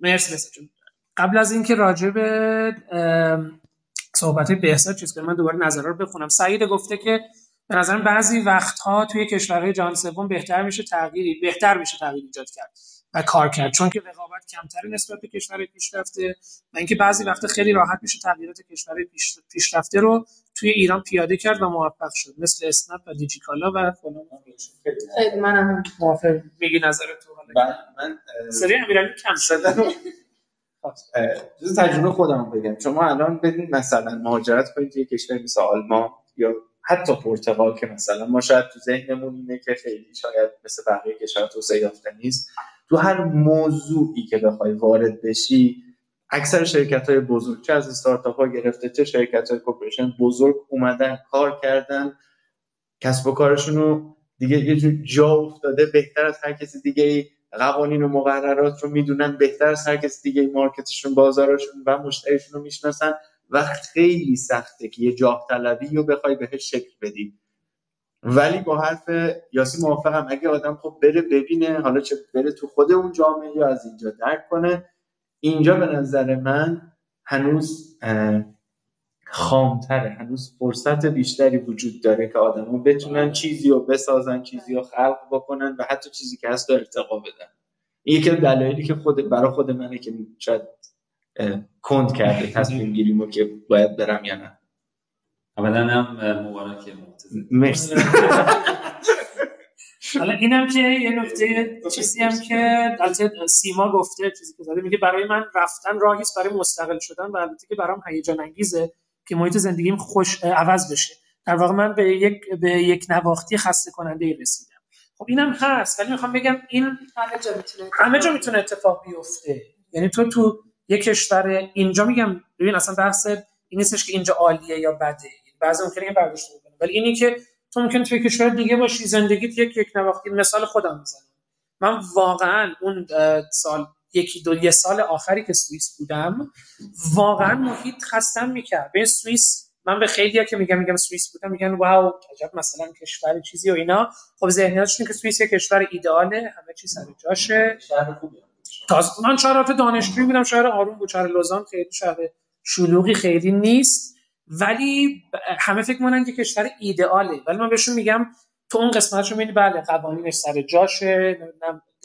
مرسی جون. قبل از اینکه راجع به صحبت بهزاد چیز کنم من دوباره نظر رو بخونم. سعید گفته که به نظرم بعضی وقتها توی کشورهای جهان سوم بهتر میشه تغییری بهتر میشه تغییر ایجاد کرد. و کار کرد. چون که رقابت کمتری نسبت به کشورهای پیشرفته و اینکه بعضی وقتا خیلی راحت میشه تغییرات کشورهای پیش- پیشرفته رو توی ایران پیاده کرد و موفق شد. مثل اسنپ و دیجیکالا و فلان. خیلی منم موافق. میگی نظر تو حالا؟ من من سری امیرعلی کم شد. صدا اه، جز تجربه خودم بگم. شما الان بدین مثلا مهاجرت کنید توی کشور مثل آلمان یا حتی پرتغال که مثلا ما شاید تو ذهنمون اینه که خیلی شاید مثل بقیه کشورها توسعه یافته نیست. تو هر موضوعی که بخوای وارد بشی اکثر شرکت های بزرگ چه از استارتاپ ها گرفته چه شرکت های کورپوریشن بزرگ اومدن کار کردن کسب و کارشون رو دیگه یه جور جا افتاده بهتر از هر کسی دیگه ای قوانین و مقررات رو می‌دونن بهتر از هر کسی دیگه مارکتشون بازارشون و مشتریشون رو می‌شناسن و خیلی سخته که یه جاه طلبی رو بخوای بهش شکل بدی. ولی با حرف یاسی موافقم. اگه آدم خب بره ببینه حالا چه بره تو خود اون جامعه یا از اینجا درک کنه. اینجا به نظر من هنوز خامتره. هنوز فرصت بیشتری وجود داره که آدما بتونن چیزی رو بسازن چیزی رو خلق بکنن و حتی چیزی که هست رو ارتقا بدن. یکی دلایلی که خود برای خود منه که شاید کند کرده تصمیم گیریمو که باید برم یا نه. اولا هم مبارک مرتضی. مرسی. حالا اینم که یه نکته چیزی هم که البته سیما گفته چیزی که زده میگه برای من رفتن راهی است برای مستقل شدن و البته که برام هیجان انگیزه که محیط زندگیم خوش عوض بشه. در واقع من به یک به یک نواختی خسته کننده ای رسیدم. خب اینم هست ولی می‌خوام بگم این همه جا می‌تونه همه جا می‌تونه اتفاق بیفته. یعنی تو تو یک کشور اینجا میگم ببین اصلا بحث این نیستش که اینجا عالیه یا بده. بعضی ممکنه این برداشت بکنه. ولی اینی که تو ممکن توی کشور دیگه باشی زندگیت یک یک نواختی مثال خودم می‌زنم. من واقعا اون سال یکی دو یه سال آخری که سوئیس بودم واقعا محیط خستم می‌کرد. به سوئیس من به خیلیا که میگم میگم سوئیس بودم میگن واو عجب مثلا کشور چیزی و اینا. خب ذهنیتشون که سوئیس یه کشور ایدئاله همه چی سر جاشه. شهر تازه من چهارات دانشجویی بودم شهر آروم بود شهر لوزان خیلی شهر شلوغی خیلی نیست. ولی همه فکر می‌کنن که کشور ایدئاله. ولی من بهشون میگم تو اون قسمتشو می‌بینی بله قوانینش سر جاشه.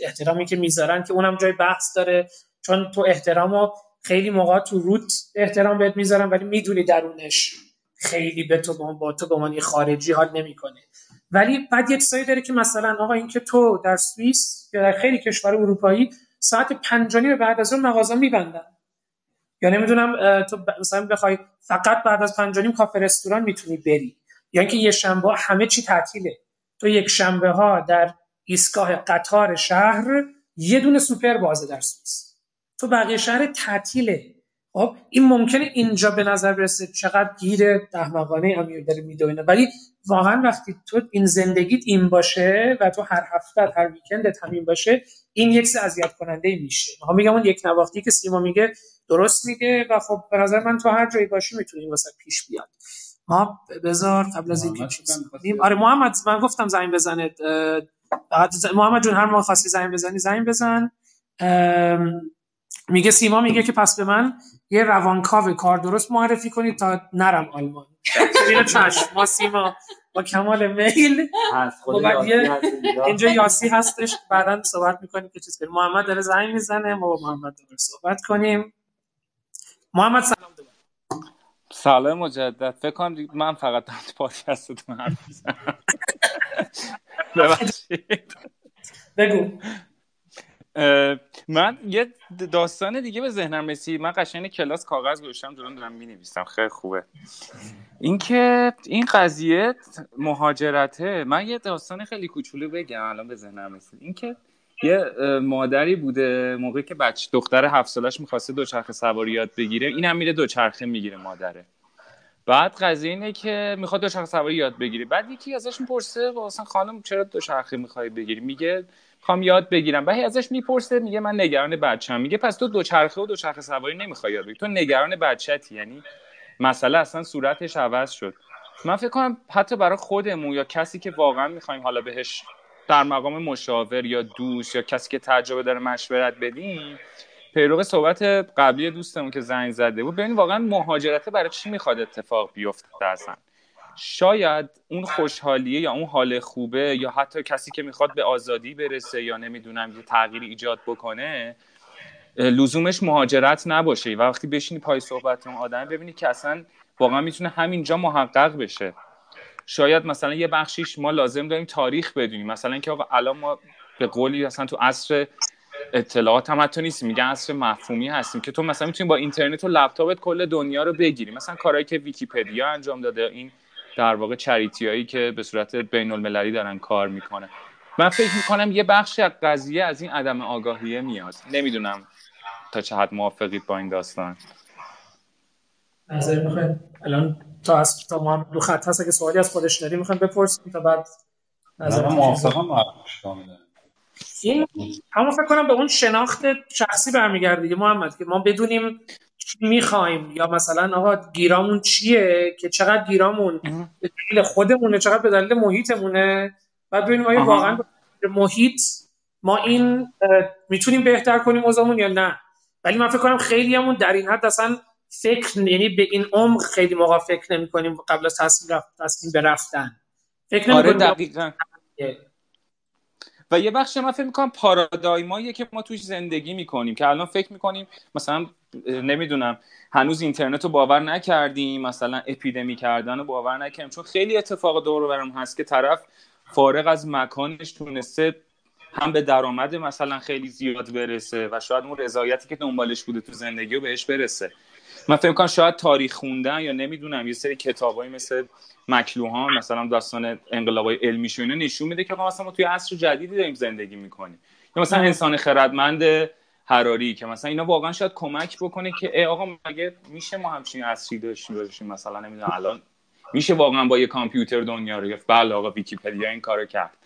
احترامی که می‌ذارن که اونم جای بحث داره. چون تو احترامو خیلی موقع تو روت احترام بهت می‌ذارن ولی می‌دونی درونش خیلی به تو با تو به خارجی حال نمی‌کنه. ولی بعد یه چیزایی داره که مثلا آقا اینکه تو در سوئیس یا در خیلی کشور اروپایی ساعت پنج و نیم بعد از اون مغازه میبندن. یا نمی‌دونم تو مثلا بخوای فقط بعد از پنج نیم کافه رستوران می‌تونی بری. یا اینکه یه شنبه همه چی تعطیله. تو یک شنبه ها در ایستگاه قطار شهر یه دونه سوپر بازه در سوئیس. تو بقیه شهر تعطیله. خب این ممکنه اینجا به نظر برسه چقدر گیر احمقانه امیر داره می‌دونه ولی واقعا وقتی تو این زندگیت این باشه و تو هر هفته هر ویکندت همین باشه این یک چیز اذیت کننده میشه. می‌خوام میگم اون یک نواختی که سیما میگه درست میگه و خب به نظر من تو هر جایی باشی می‌تونی این واسه پیش بیاد. ما بذار قبل از اینکه کنیم. آره محمد من گفتم زنگ ز- محمد جون هر موقع خواستی زنگ بزنی زنگ بزن. میگه سیما میگه که پس به من یه روانکاو کار درست معرفی کنید تا نرم آلمان. اینو چشم. ما سیما با کمال میل. خب اینجا. یاسی هستش بعدا صحبت می‌کنیم که چیز کنیم. محمد داره زنگ می‌زنه ما با محمد دوباره صحبت کنیم. محمد سلام. دوباره سلام مجدد. فکر کنم من فقط در پادکستتون حرف می‌زنم. ببخشید. بگو. من یه داستان دیگه به ذهنم رسید. من قشنگ کلاس کاغذ گذاشتم دارم دارم می‌نویسم. خیلی خوبه. اینکه این قضیه مهاجرته من یه داستان خیلی کوچولو بگم الان به ذهنم رسید. اینکه یه مادری بوده موقعی که بچه دختر هفت سالش می‌خواسته دوچرخه سواری یاد بگیره اینم میره دوچرخه می‌گیره مادره. بعد قضیه اینه که می‌خواد دوچرخه سواری یاد بگیری بعد یکی ازش می‌پرسه مثلا خانم چرا دوچرخه می‌خوای بگیری؟ میگه می‌خوام یاد بگیرم. بعد ازش می‌پرسه میگه من نگران بچه‌ام. میگه پس تو دوچرخه و دوچرخه سواری نمی‌خوای یاد بگیری؟ تو نگران بچه‌تی. یعنی مسئله اصلا صورتش عوض شد. من فکر کنم حتی برای خودمون یا کسی که واقعا می‌خوایم حالا بهش در مقام مشاور یا دوست یا کسی که تجربه داره مشورت بدیم پیرو صحبت قبلی دوستمون که زنگ زده بود ببین واقعا مهاجرته برای چی می‌خواد اتفاق بیفته اصلا؟ شاید اون خوشحالیه یا اون حال خوبه یا حتی کسی که می‌خواد به آزادی برسه یا نمی‌دونم یه تغییری ایجاد بکنه لزومش مهاجرت نباشه. و وقتی بشینی پای صحبت اون آدم ببینی که اصلا واقعا می‌تونه همینجا محقق بشه. شاید مثلا یه بخشیش ما لازم داریم تاریخ بدونیم. مثلا اینکه آقا الان ما به قولی مثلا تو عصر اطلاعات هم حتی نیست میگن عصر مفهومی هستیم که تو مثلا می‌تونی با اینترنت و لپتاپت کل دنیا رو بگیری. مثلا کارهایی که ویکیپدیا انجام داده این در واقع چریتی هایی که به صورت بین المللی دارن کار می‌کنه. من فکر می‌کنم یه بخشی از قضیه از این عدم آگاهیه میاد. نمی‌دونم تا چه حد موافقید با این داستان. نظر می‌خواین؟ الان تا از تا ما هم دو خط هست اگه سوالی از خودش داری می‌خوایم بپرسیم تا بعد نظر موافقم این همون فکر کنم به اون شناخت شخصی برمیگرده دیگه محمد که ما بدونیم چی می‌خوایم. یا مثلا آقا گیرامون چیه؟ که چقدر گیرامون به دلیل خودمونه چقدر به دلیل محیطمونه؟ بعد ببینیم آیا. واقعا محیط ما این می‌تونیم بهتر کنیم اوضاعمون یا نه؟ ولی من فکر کنم خیلیامون در این حد اصلا فکر یعنی به این عمق خیلی موقع فکر نمی کنیم قبل از تصمیم رفت تصمیم به رفتن. فکر آره نمی دقیقا. و یه بخش من فکر می‌کنم پارادایماییه که ما توش زندگی می‌کنیم که الان فکر می‌کنیم مثلا نمی‌دونم هنوز اینترنت رو باور نکردیم مثلا اپیدمی کردن رو باور نکردیم. چون خیلی اتفاق دور برم هست که طرف فارغ از مکانش تونسته هم به درآمد مثلا خیلی زیاد برسه و شاید اون رضایتی که دنبالش بوده تو زندگی رو بهش برسه. من فکر کنم شاید تاریخ خوندن یا نمی‌دونم یه سری کتابایی مثل مکلوهان مثلا داستان انقلابای علمی اینا نشون میده که مثلا ما توی عصر جدیدی داریم زندگی می‌کنیم. یا مثلا انسان خردمند حراری که مثلا اینا واقعا شاید کمک بکنه که ای آقا مگه میشه ما همچین عصری داشته باشیم مثلا نمی‌دونم الان میشه واقعا با یه کامپیوتر دنیا رو گرفت؟ بله آقا ویکیپدیا این کارو کرد.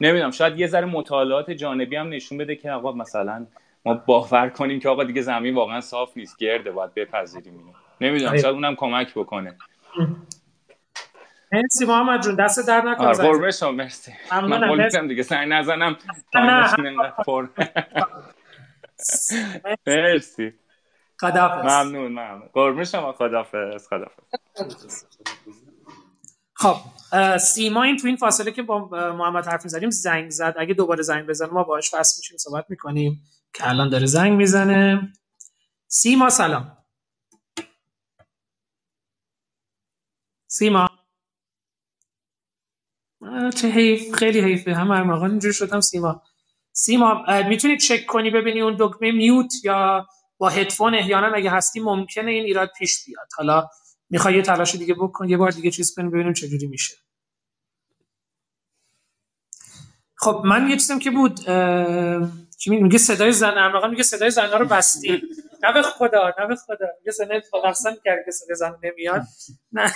نمی‌دونم شاید یه ذره مطالعات جانبی هم نشون بده که آقا مثلا ما باور کنیم که آقا دیگه زمین واقعا صاف نیست گرده باید بپذیریم اینو. نمی‌دونم آره. شاید اونم کمک بکنه. مرسی محمد جون دست در نکنه آره قربه شما مرسی. من قول دیگه سعی نزنم. مرسی. خداحافظ. ممنون ممنون. قربون شما خدافظ خدافظ خب سیما این تو این فاصله که با محمد حرف می‌زنیم زنگ زد. اگه دوباره زنگ بزنه ما باهاش وصل میشیم صحبت می‌کنیم که الان داره زنگ می‌زنه. سیما سلام. سیما. چه حیف خیلی حیفه. هم هر موقع اینجوری شدم سیما. سیما می‌تونی چک کنی ببینی اون دکمه میوت یا با هدفون احیانا اگه هستی؟ ممکنه این ایراد پیش بیاد. حالا می‌خوای یه تلاش دیگه بکن یه بار دیگه چیز کنیم ببینیم چه جوری میشه. خب من یه چیزم که بود چی می- میگه صدای زن ارمغان میگه صدای زنها رو بستیم. نه به خدا نه به خدا. میگه صدای قسم کرد که صدای زن نمیاد. نه.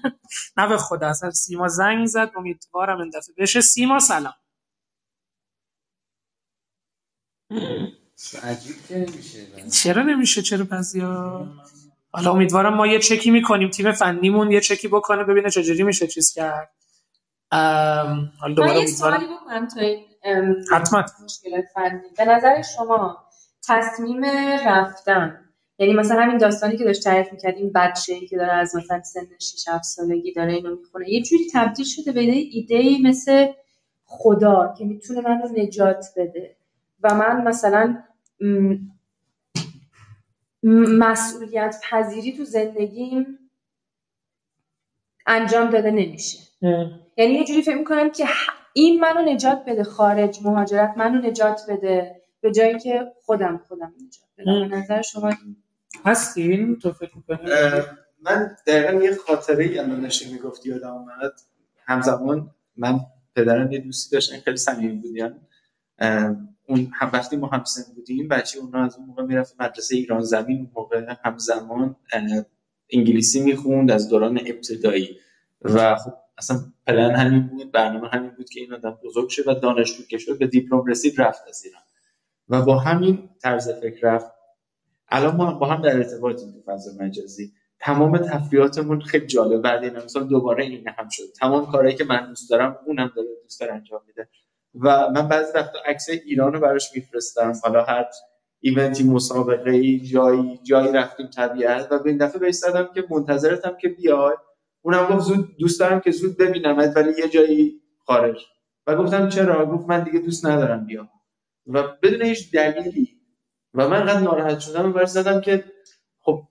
نه به خدا اصلا سیما زنگ زد امیدوارم این دفعه بشه. سیما سلام. عجیب که نمیشه چرا نمیشه؟ چرا پس یا حالا امیدوارم ما یه چکی می‌کنیم تیم فنیمون یه چکی بکنه ببینه چجوری میشه چیز کرد. حالا دوباره امیدوارم بکنم حتما. مشکلات فنی. به نظر شما تصمیم رفتن یعنی مثلا همین داستانی که داشت تعریف می‌کرد این بچه ای که داره از مثلا سن 6 7 سالگی داره اینو می‌خونه یه جوری تبدیل شده به یه ایده مثل خدا که می‌تونه منو نجات بده. و من مثلا مسئولیت پذیری تو زندگیم انجام داده نمیشه. یعنی یه جوری فکر می‌کنم که این منو نجات بده خارج مهاجرت منو نجات بده به جایی که خودم خودم نجات بدم. به نظر شما این- هستین؟ تو فکر می‌کنی؟ من دقیقا یه خاطره ای الان داشتی می‌گفتی یادم آمد همزمان من پدرم یه دوستی داشتن خیلی صمیمی بودن. اه، اون هم وقتی ما همسن بودیم بچه اونا از اون موقع می‌رفت مدرسه ایران زمین اون موقع همزمان انگلیسی می‌خوند از دوران ابتدایی. و خب اصلا پلن همین بود برنامه همین بود که این آدم بزرگ شه و دانشجو که شد به دیپلم رسید رفت از ایران. و با همین طرز فکر رفت. الان ما با هم در ارتباطیم تو فضا مجازی. تمام تفریحاتمون خیلی جالب. بعد این امسال دوباره این هم شد. تمام کارهایی که من دوست دارم اونم داره دوست داره انجام میده. و من بعضی وقتا عکس ایران رو براش میفرستم. حالا هر ایونتی مسابقه ای جایی جایی رفتیم طبیعت. و به این دفعه بهش زدم که منتظرتم که بیای. اونم گفت زود دوست دارم که زود ببینمت ولی یه جایی خارج. و گفتم چرا؟ گفت من دیگه دوست ندارم بیام. و بدون هیچ دلیلی. و من انقدر ناراحت شدم و زدم که خب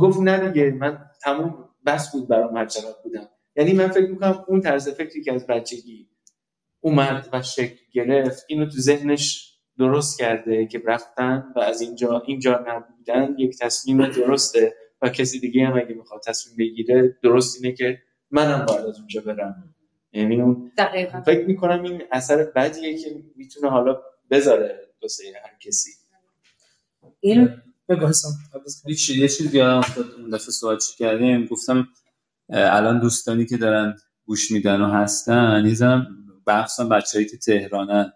گفت نه دیگه من تموم بس بود برام هر بودم. یعنی من فکر می‌کنم اون طرز فکری که از بچگی اومد و شکل گرفت. اینو تو ذهنش درست کرده که رفتن و از اینجا اینجا نبودن یک تصمیم درسته و کسی دیگه هم اگه می‌خواد تصمیم بگیره درست اینه که منم باید از اونجا برم. یعنی اون دقیقا. فکر می‌کنم این اثر بدیه که می‌تونه حالا بذاره واسه هر کسی. این؟ بگو یه چیز یادم افتاد اون دفعه صحبت کردیم؟ گفتم الان دوستانی که دارن گوش میدن و هستن یه بخصوصا بچه‌ای که تهرانن.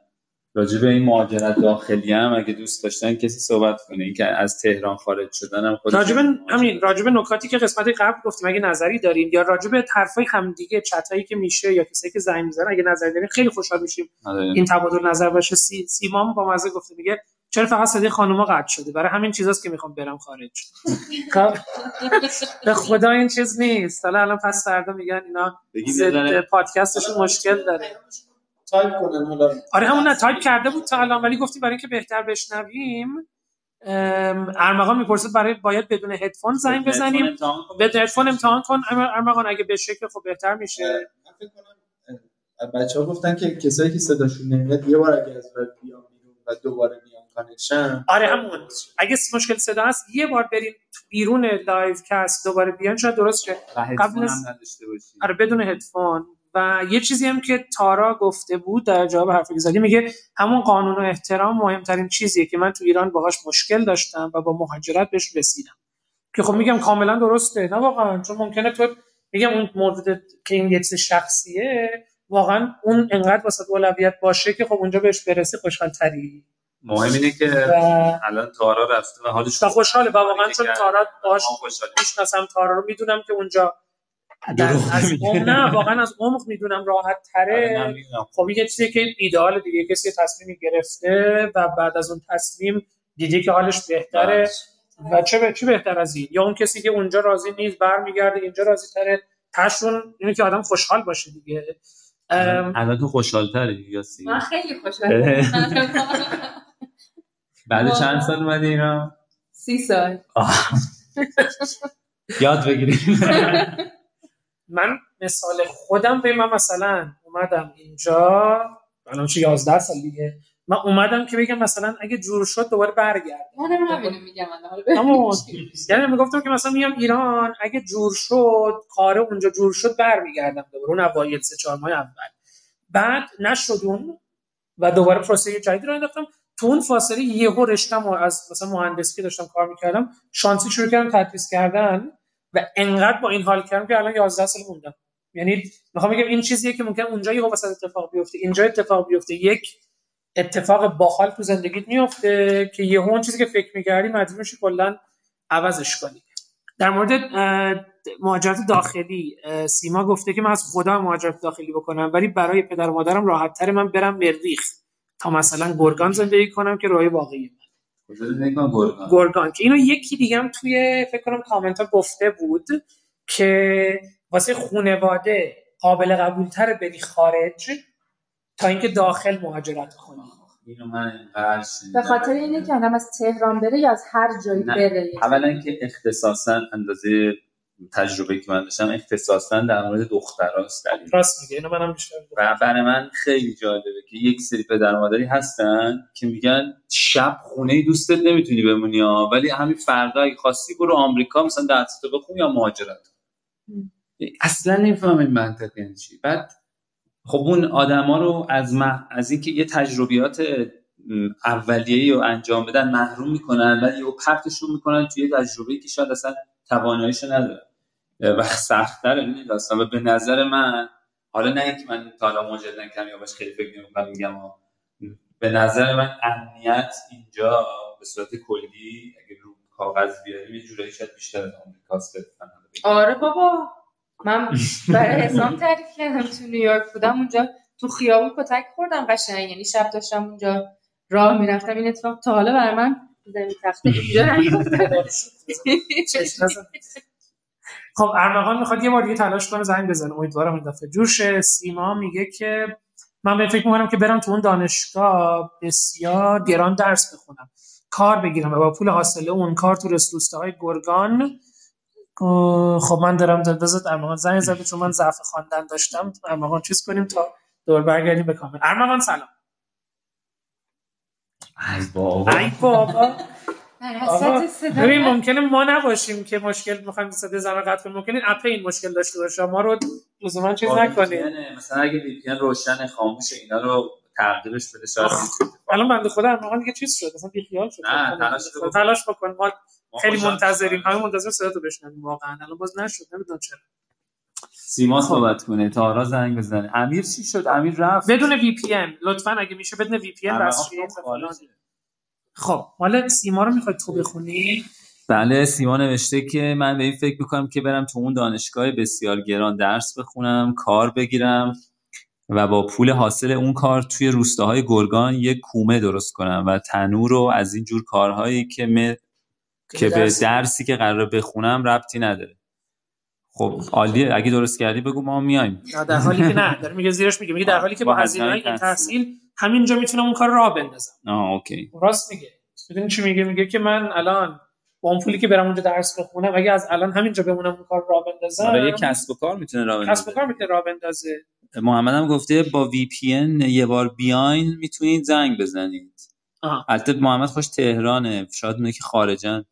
راجع به این مهاجرت داخلی هم اگه دوست داشتن کسی صحبت کنه. این که از تهران خارج شدن هم خودش راجب همین راجب نکاتی که قسمت قبل گفتیم اگه نظری دارین یا راجب حرفای همدیگه چتایی که میشه یا کسایی که زنگ می‌زنن اگه نظری دارین خیلی خوشحال میشیم آره. این تبادل نظر باشه. سی سیمام با مزه گفته میگه چرا فقط صدای خانوما قطع شده؟ برای همین چیزاست که می‌خوام برم خارج. به خدا این چیز نیست. حالا الان پس فردا میگن اینا ضد پادکستشون مشکل داره. تایپ کنن حالا. آره همون نه تایپ کرده بود تا الان ولی گفتیم برای اینکه بهتر بشنویم ام، ارمغان می‌پرسه برای باید بدون هدفون زنگ بزنیم. بدون هدفون امتحان کن. ارم- ارمغان اگه بشه که خب بهتر میشه. بچه ها گفتن که کسایی که صداشون نمیاد یه بار اگه از وب بیان و دوباره بیان connection آره همون اگه مشکل صدا هست یه بار بریم بیرون لایو کست دوباره بیان شاید درست شه. قبل از- آره بدون هدفون و یه چیزی هم که تارا گفته بود در جواب حرفی که زدی میگه همون قانون و احترام مهمترین چیزیه که من تو ایران باهاش مشکل داشتم و با مهاجرت بهش رسیدم. که خب میگم کاملا درسته. نه واقعا چون ممکنه تو میگم اون مورد که این یه شخصیه واقعا اون انقدر واسه اولویت باشه که خب اونجا بهش برسی خوشحال تری مهم اینه که و الان تارا رفته و حالش خوشحاله. و واقعا چون تارا باش. می‌شناسم تارا رو می‌دونم که اونجا از. عمق نه واقعا از عمق می‌دونم راحت آره، تره می‌دونم. خب یه چیزی که ایدئال دیگه کسی تصمیمی گرفته و بعد از اون تصمیم دیدی که حالش بهتره و چه به چه بهتر از این؟ یا اون کسی که اونجا راضی نیست برمیگرده اینجا راضی تره تشون اینه که آدم خوشحال باشه دیگه. ام، الان تو خوشحال‌تری یاسی. من خیلی خوشحالم. بعد چند سال اومدی ایران سی سال. یاد بگیریم من مثال خودم به من مثلا اومدم اینجا الان چه 11 سال دیگه. من اومدم که بگم مثلا اگه جور شد دوباره برگردم. منم همینو میگم اما یعنی می‌گفتم که مثلا میام ایران اگه جور شد کار اونجا جور شد برمیگردم دوباره. اون اوایل سه چهار ماه اول. بعد نشد اون و دوباره پروسه جدید رو انداختم. تو اون فاصله یهو رشتم و از مثلا مهندسی که داشتم کار می‌کردم شانسی شروع کردم تدریس کردن و انقدر با این حال کردم که الان 11 سال موندم. یعنی می‌خوام بگم این چیزیه که ممکن اونجا یهو وسط اتفاق بیفته اینجا اتفاق بیفته یک اتفاق باحال تو زندگیت میفته که یهو اون چیزی که فکر می‌کردی مجبور میشی کلا عوضش کنی. در مورد مهاجرت داخلی سیما گفته که من از خدا مهاجرت داخلی بکنم ولی برای پدر و مادرم راحت تر من برم مریخ. تا مثلا گرگان زندگی کنم که روی واقعی کنم گرگان گرگان که اینو یکی دیگه هم توی فکر کنم کامنت ها گفته بود که واسه خونواده قابل قبول تر بری خارج تا اینکه داخل مهاجرت کنی اینو من. به خاطر اینه که آدم از تهران بره یا از هر جایی. بره اولا که اختصاصا اندازه تجربه که من داشتم اختصاصا در مورد دختراست در راست میگه اینو منم بیشتر. و برای من خیلی جالبه که یک سری پدر مادری هستن که میگن شب خونه دوستت نمی‌تونی بمونی ها ولی همین فردا اگه خواستی برو آمریکا مثلا درس تو بخون یا مهاجرت اصلا نمی‌فهمم این منطق یعنی چی. بعد خب اون آدما رو از مح... از اینکه یه تجربیات اولیه‌ای رو انجام بدن محروم می‌کنن ولی یهو پرتشون می‌کنن توی یه تجربه‌ای که شاید اصلا تواناییشو نداره. و سخت‌تره این داستان. و به نظر من حالا نه اینکه من تا حالا یا باش خیلی فکر نمی‌کنم میگم. به نظر من امنیت اینجا به صورت کلی اگه رو کاغذ بیاریم یه جورایی شاید بیشتر از آمریکاست. آره بابا. من برای حسام تعریف کردم تو نیویورک بودم اونجا تو خیابون کتک خوردم قشنگ. یعنی شب داشتم اونجا راه می‌رفتم. این اتفاق تا حالا برای من زمین تخته اینجا. خب ارمغان می‌خواد یه بار دیگه تلاش کنه زنگ بزنه. امیدوارم این دفعه. جور شه سیما میگه که من به فکر می‌کنم که برم تو اون دانشگاه. بسیار گران درس بخونم. کار بگیرم و با پول حاصله اون کار تو رست روستاهای گرگان خب من دارم بذات ارمغان زنگ زده چون من ضعف خواندن داشتم. ارمغان چیز کنیم تا دور برگردیم به کامل. ارمغان سلام. ای بابا. ای بابا. ببین ممکنه ما نباشیم که مشکل می‌خوایم صدای زن رو قطع کنیم. ممکنه اپ این مشکل داشته باشه. ما رو لزوما چیز نکنیم. VPN مثلا اگه VPN روشن خاموش اینا رو تغییرش بده شاید الان بنده خدا هم دیگه چیز شد اصلا بیخیال شد. نه، تلاش بکن. تلاش بکن. ما ما خیلی منتظریم. همه منتظر صدا تو بشنویم. واقعا الان باز نشد. نمی‌دونم چرا. سیما صحبت کنه تارا زنگ بزنه. امیر چی شد؟ امیر رفت. بدون وی پی ان. لطفا اگه میشه بدون وی پی بس خب خارجه. خب حالا سیما رو می‌خوای تو بخونی؟ بله سیما نوشته که من به این فکر می‌کنم که برم تو اون دانشگاه بسیار گران درس بخونم کار بگیرم و با پول حاصل اون کار توی روستاهای گرگان یک کومه درست کنم و تنور و از این جور کارهایی که م... که به. درسی که قرار بخونم ربطی نداره. خب عالیه. اگه درست کردی بگو ما میایم. در حالی که نه. داره میگه زیرش میگه. میگه در حالی که با هزینه این تحصیل. همینجا می‌تونم اون کار راه بندازم. آه اوکی. راست میگه. می‌دونی چی میگه؟ میگه که من الان با اون پولی که برم اونجا درس بخونم اگه از الان همینجا بمونم اون کار راه بندازم. آره یه کسب و کار می‌تونه راه کسب و بندازه کار می‌تونه راه بندازه. محمد هم گفته با وی پی یه بار بیاین می‌تونید زنگ بزنید. البته محمد خوش تهرانه. شاید اونه که خارجن.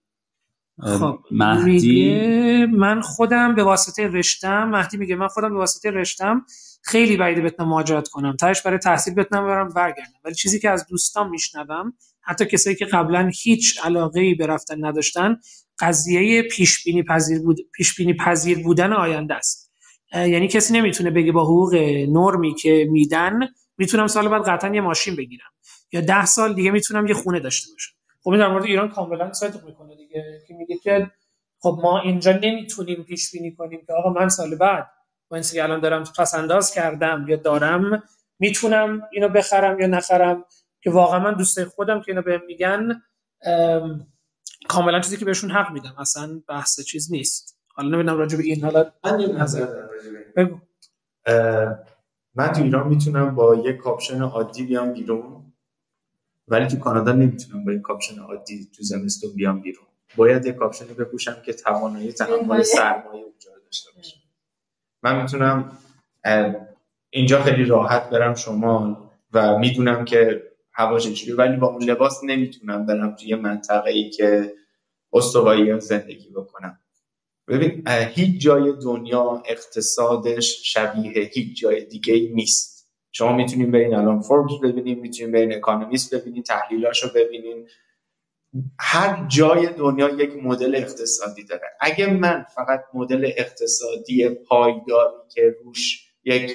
خب مهدی. من خودم به واسطه رشتم مهدی میگه من خودم به واسطه رشتم خیلی بعیده بتونم مهاجرت کنم. تاش برای تحصیل بتونم برم برگردم. ولی چیزی که از دوستان میشنوم حتی کسایی که قبلا هیچ علاقه ای به رفتن نداشتن قضیه پیش بینی پذیر بود پیش بینی پذیر بودن آینده است. یعنی کسی نمی‌تونه بگه با حقوق نرمی که میدن می‌تونم سال بعد قطعا یه ماشین بگیرم. یا ده سال دیگه می‌تونم یه خونه داشته باشم. خب در مورد ایران کاملا صادق می‌کنه دیگه که میگه که خب ما اینجا نمی‌تونیم پیش بینی کنیم که آقا من سال بعد با این الان دارم پس انداز کردم یا دارم می‌تونم اینو بخرم یا نخرم؟ که واقعا من دوستای خودم که اینو بهم میگن ام، کاملا چیزی که بهشون حق میدم. اصلا بحث چیز نیست. حالا نمی‌دونم راجع به این حالا من نظر. بگو. من تو ایران می‌تونم با یک کاپشن عادی بیام بیرون ولی تو کانادا نمی‌تونم با یک کاپشن عادی تو زمستون بیام بیرون. باید یک کاپشنی بپوشم که توانایی تحمل منمای. سرمای اونجا رو داشته باشه من می‌تونم اینجا خیلی راحت برم شمال و می‌دونم که هوا چجوریه ولی با اون لباس نمی‌تونم برم توی منطقه ای که استوایی زندگی بکنم. ببین هیچ جای دنیا اقتصادش شبیه هیچ جای دیگه ای نیست. شما می‌تونید برین الان فوربس ببینید می‌تونید برین اکانومیست ببینید تحلیلاشو ببینید هر جای دنیا یک مدل اقتصادی داره. اگه من فقط مدل اقتصادی پایداری که روش یک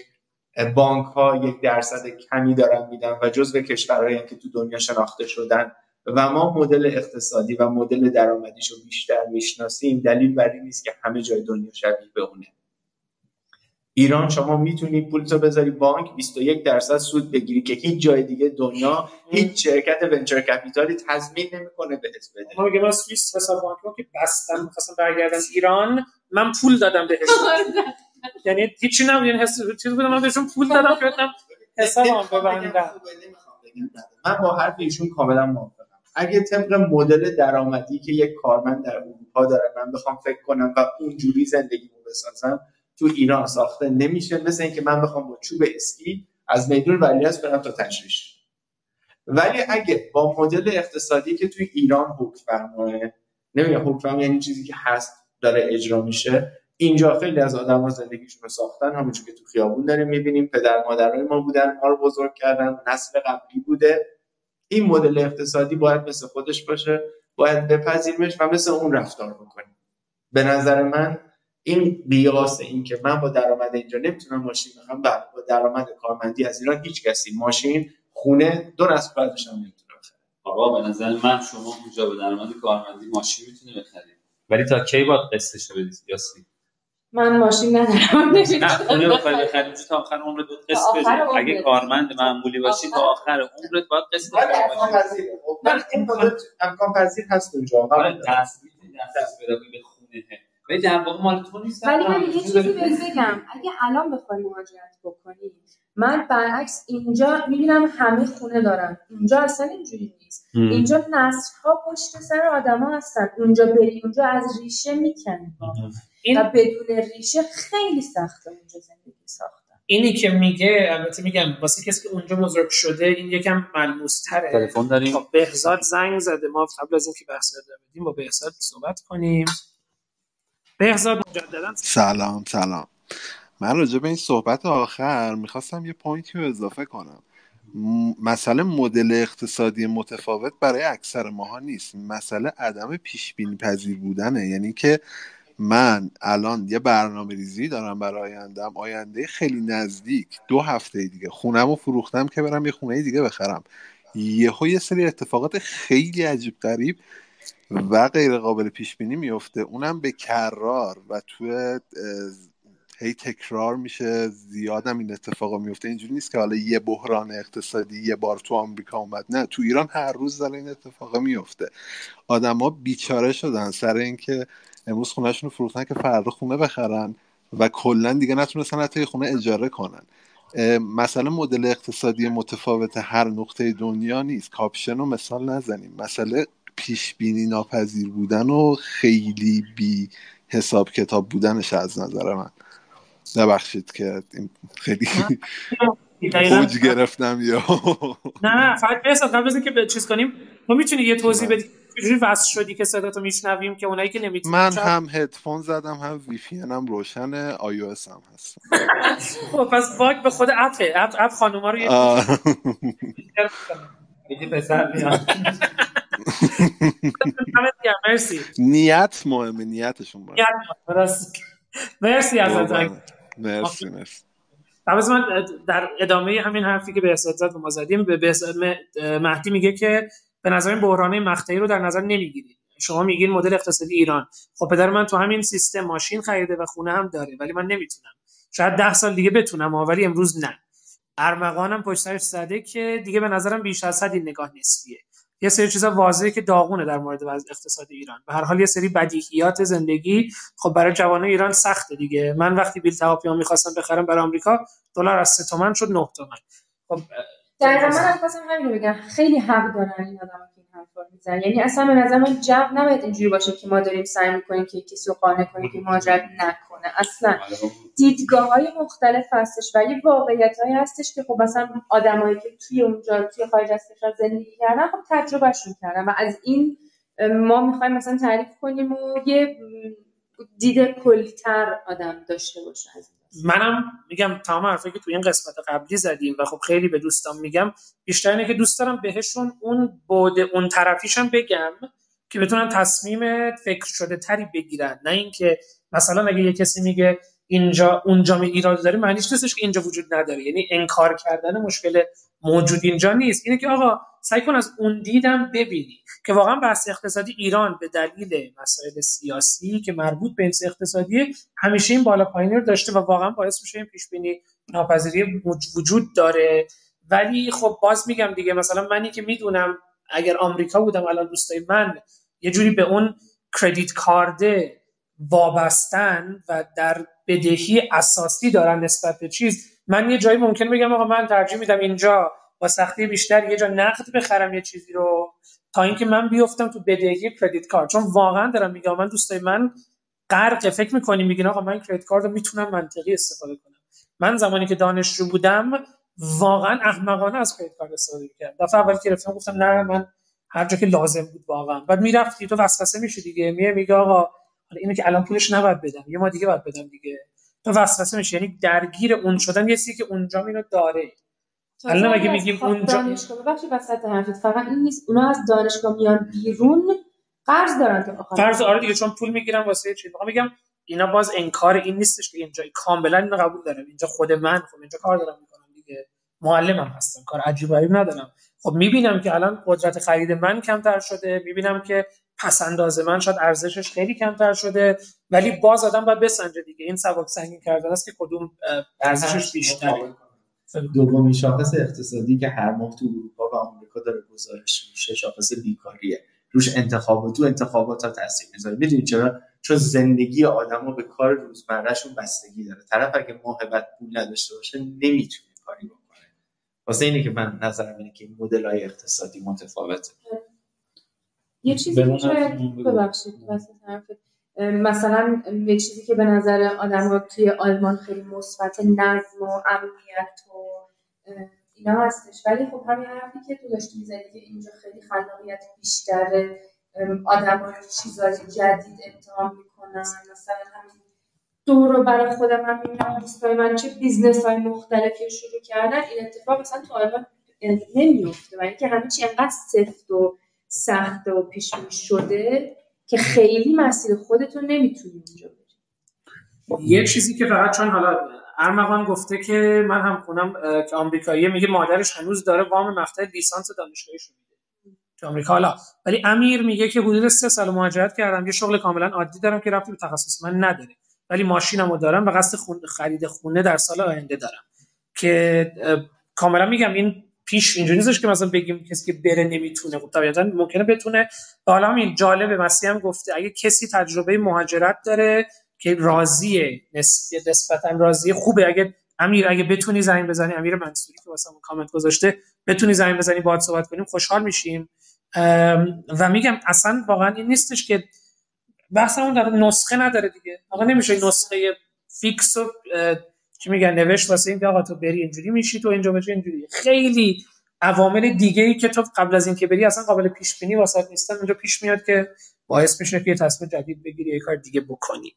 بانک ها یک درصد کمی دارن میدن و جزو کشورهایی که تو دنیا شناخته شدن و ما مدل اقتصادی و مدل درآمدیشو بیشتر می‌شناسیم دلیل بر این نیست که همه جای دنیا شبیه به اونه. ایران شما می‌تونی پولتو بذاری بانک 21 درصد سود بگیری که هیچ جای دیگه دنیا هیچ شرکت ونچر کپیتالی تضمین نمی‌کنه بهت بده. میگه من سوئیس حساب بانک که بستم می‌خواستم برگردم ایران من پول دادم بهش. یعنی هیچی نبود یعنی حس چیز بودم من بهشون پول دادم که بتونم حسابم ببندم. من با حرف ایشون کاملا موافقم. اگه طبق مدل درآمدی که یک کارمند در اروپا داره من بخوام فکر کنم و اونجوری زندگیمو بسازم تو ایران ساخته نمیشه مثل اینکه من بخوام با چوب اسکی از میدون ولیعصر برم تا تشریش ولی اگه با مدل اقتصادی که توی ایران حکم فرماه نمیگم حکم فرما یعنی چیزی که هست داره اجرا میشه اینجا خیلی از آدما زندگیشون رو ساختن همونجور که تو خیابون داریم می‌بینیم پدر مادرای ما بودن ما رو بزرگ کردن نسل قبلی بوده. این مدل اقتصادی باید مثل خودش باشه باید بپذیریمش و مثل اون رفتار بکنیم. به نظر من این بیاس این که من با درآمد اینجا نمی‌تونم ماشین بخرم بله با درآمد کارمندی از ایران هیچ کسی. ماشین خونه دو نصف بعدش هم نمی‌تونه بخره. آقا به نظر من شما اونجا به درآمد کارمندی ماشین می‌تونی بخری. ولی تا کی باید قسطش رو بدی یاسی؟ من ماشین ندارم نه خونه بخوای بخری تا آخر عمرت باید قسط بدی. اگه. کارمند معمولی باشی تا آخر- عمرت باید قسط بدی. خب، من این امکان پذیر هست اونجا آره دارم. دست کنی به خونه. ولی در واقع مال تو نیست. ولی من یه چیزی بهت بگم. اگه الان بخوای مهاجرت بکنی من برعکس اینجا می‌بینم همه خونه دارن. اینجا اصلا اینجوری نیست. اینجا نسل ها پشت سر آدما هستن. اونجا بری اونجا از ریشه می‌کنی این و بدون ریشه خیلی سخته اونجا زندگی ساختن. اینی که میگه البته میگم واسه کسی که اونجا بزرگ شده این یکم ملموس تره تلفن داریم. بهزاد زنگ زده. ما قبل از اینکه بحث بدیم با بهزاد صحبت کنیم. بهزاد مجددا سلام سلام. من راجع به این صحبت آخر می‌خواستم یه پوینتی رو اضافه کنم. مسئله مدل اقتصادی متفاوت برای اکثر ماها نیست. مسئله عدم پیش بینی پذیر بودنه. یعنی که من الان یه برنامه ریزی دارم برای آیندم آینده خیلی نزدیک. دو هفته دیگه. خونم رو فروختم که برم یه خونه دیگه بخرم. یهو یه سری اتفاقات خیلی عجیب غریب و غیر قابل پیش بینی میفته اونم به کرار و تو هی تکرار میشه. زیادم این اتفاقا میفته اینجوری نیست که حالا یه بحران اقتصادی یه بار تو آمریکا اومد. نه تو ایران هر روز داره این اتفاقا میفته آدما بیچاره شدن. سر اینکه امروز خونهشون رو فروختن که فردا خونه بخرن و کلا دیگه نتونستن حتی خونه اجاره کنن. مثلا مدل اقتصادی متفاوت هر نقطه دنیا نیست. کاپشن رو مثال نزنیم. مسئله پیش بینی ناپذیر بودن و خیلی بی حساب کتاب بودنش از نظر من. نبخشید که خیلی اوج گرفتم یا نه نه فقط بس قبل از اینکه چیز کنیم. تو می‌تونی یه توضیح بدی چجوری وصل شدی که صدا تو میشنویم که اونایی که نمی‌تونن من هم هدفون زدم هم VPN هم روشن iOS هم هستم. خب پس bug به خود app ه. app app خانوما رو یه مرسی نیت مهمه نیتشون باید. مرسی از مرسی مرسی. قبل من در ادامه همین حرفی که به زد و ما زدیم به مهدی میگه که به نظر این بحرانه مقطعی رو در نظر نمی‌گیرید شما میگین مدل اقتصادی ایران. خب پدر من تو همین سیستم ماشین خریده و خونه هم داره ولی من نمی‌تونم. شاید ده سال دیگه بتونم ولی امروز نه. ارمغانم پشت سرش زده که دیگه به نظرم بیش از حد این نگاه نسبیه. یه سری چیزا واضحه که داغونه در مورد وضع اقتصاد ایران. به هر حال یه سری بدیهیات زندگی خب برای جوانان ایران سخته دیگه. من وقتی بیل تهاپیان می‌خواستم بخرم برای آمریکا دلار از 3 تومن شد 9 تومن. خب در من خواستم همین رو بگم. خیلی حق دارن این آدم این حرفا می‌زنن یعنی اصلا به نظر من جو نباید اینجوری باشه که ما داریم سعی می‌کنیم که کسی رو قانع کنیم که مهاجرت نکنه. اصلا دیدگاه های مختلف هستش و یه واقعیت هایی هستش که خب مثلا آدمایی که توی اونجا توی خارج از کشور زندگی کردن خب تجربهشون کردن و از این ما می‌خوایم مثلا تعریف کنیم و یه دید کلیتر آدم داشته باشه از منم میگم تمام حرفایی که توی این قسمت قبلی زدیم و خب خیلی به دوستان میگم بیشتر اینه که دوست دارم بهشون اون بعد اون طرفیشم بگم که بتونن تصمیم فکر شده تری بگیرن. نه اینکه مثلا اگه یه کسی میگه اینجا اونجا می ایراد داره معنیش نیستش که اینجا وجود نداره. یعنی انکار کردن مشکل موجود اینجا نیست. اینه که آقا سعی کن از اون دیدم ببینی. که واقعا بحث اقتصادی ایران به دلیل مسائل سیاسی که مربوط به اینس اقتصادی همیشه این بالا پایینی رو داشته و واقعا باعث میشه این پیش بینی ناپذیری وجود داره. ولی خب باز میگم دیگه مثلا منی که می‌دونم اگر آمریکا بودم الان دوستای من یه جوری به اون کردیت کارده وابستن و در بدهی اساسی دارن نسبت به چیز من یه جایی ممکن بگم آقا من ترجیح میدم اینجا با سختی بیشتر یه جا نقد بخرم یه چیزی رو تا اینکه من بیفتم تو بدهی کردیت کارت. چون واقعا دارم میگم من دوستای من غرق فکر می‌کنیم میگین آقا من کردیت کارت رو می‌تونم منطقی استفاده کنم. من زمانی که دانشجو بودم واقعا احمقانه از کردیت کارت استفاده می‌کردم. دفعه اول که گرفتم گفتم نه من هر جا که لازم بود واقعا. بعد می‌رفتی تو وسوسه میشه دیگه میگه میگه آقا حالا اینو که الان پولش نباید بدم یه ما دیگه باید بدم دیگه. تو وسوسه میشه. یعنی درگیر اون شدن یه که اونجا اینو داره. الان اگه میگیم اونجا دانشگاه ببخشید وسط حرفت فقط این نیست. اونا از دانشگاه میان بیرون قرض دارن آخر قرض آره دیگه چون پول می‌گیرن واسه چی؟ می‌خوام میگم اینا باز انکار این نیستش که اینجا کاملا اینو قبول دارم. اینجا خود من خب اینجا کار دارم می‌کنم دیگه. معلمم هستم. کار عجیب غریب ندارم. خب می‌بینم که الان قدرت خرید من کمتر شده. می‌بینم که پس انداز من شاید ارزشش خیلی کمتر شده ولی باز آدم باید بسنجه دیگه. این سبک سنگین کردن است که کدوم ارزشش بیشتره. دومین شاخص اقتصادی که هر ماه تو اروپا و آمریکا داره گزارش میشه شاخص بیکاریه. روش انتخابات تو انتخابات ها تاثیر می‌ذاره. می‌دونید چرا؟ چون زندگی آدما به کار روزمرهشون بستگی داره. طرف اگه ماه بعد پول نداشته باشه نمی‌تونه کاری بکنه. واسه اینه که من نظرم اینه که این مدل های اقتصادی متفاوته. یه چیزی که ببخشید مثلا یه چیزی که به نظر آدم ها توی آلمان خیلی مثبت نظم و امنیت و اینا هستش. ولی خب همین حرفی که تو داشتی می‌زنی که اینجا خیلی خلاقیت بیشتره آدم ها چیزای جدید امتحان می‌کنن. مثلا همین دور و بر خودم هم می‌بینم دوستای من چه بیزنس های مختلفی شروع کردن. این اتفاق مثلا تو آلمان نمیفته و اینکه همه چی انقدر سفت و سخت و پیش شده که خیلی مسیر خودتون نمی‌تونی اونجا بری. یه چیزی که فقط چون حالا ارمغان گفته که من هم خونم که آمریکاییه میگه مادرش هنوز داره وام مقطع لیسانس دانشگاهیش میده. تو آمریکا حالا ولی امیر میگه که حدود سه سال مهاجرت کردم یه شغل کاملا عادی دارم که رفتی به تخصص من نداره. ولی ماشینمو دارم و قصد خرید خونه در سال آینده دارم. که کاملا میگم این پیش اینجوری نیستش که مثلا بگیم کسی که بره نمی‌تونه. خب طبیعتا ممکنه بتونه. حالا همین جالبه مسیح هم گفته اگه کسی تجربه مهاجرت داره که راضیه نسبتا راضیه خوبه. اگه امیر اگه بتونی زنگ بزنی امیر منصوری که واسه کامنت گذاشته بتونی زنگ بزنی باهات صحبت کنیم خوشحال میشیم. و میگم اصلا واقعا این نیستش که بحث اون در نسخه نداره دیگه. آقا نمیشه نسخه فیکس و چی میگن؟ نوشت واسه این آقا تو بری اینجوری میشی تو اینجا بری اینجوری. خیلی عوامل دیگه ای که تو قبل از اینکه بری اصلا قابل پیش بینی واسه نیستن. اونجا پیش میاد که باعث میشه که یه تصمیم جدید بگیری یه کار دیگه بکنی.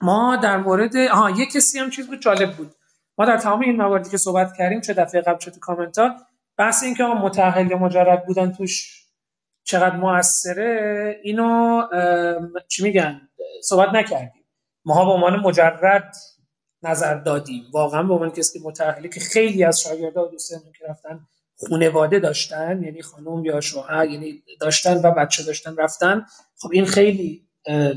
ما در مورد آها یه کسی هم چیز بود جالب بود. ما در تمام این مواردی که صحبت کردیم چه دفعه قبل چه تو کامنت ها بحث این که متأهل یا مجرد بودن توش چقدر موثره اینو چی میگن؟ صحبت نکردیم. ما به عنوان مجرد نظر دادیم. واقعا به عنوان کسی که متأهلی که خیلی از شاگردها و دوستان که رفتن خانواده داشتن یعنی خانم یا شوهر یعنی داشتن و بچه داشتن رفتن. خب این خیلی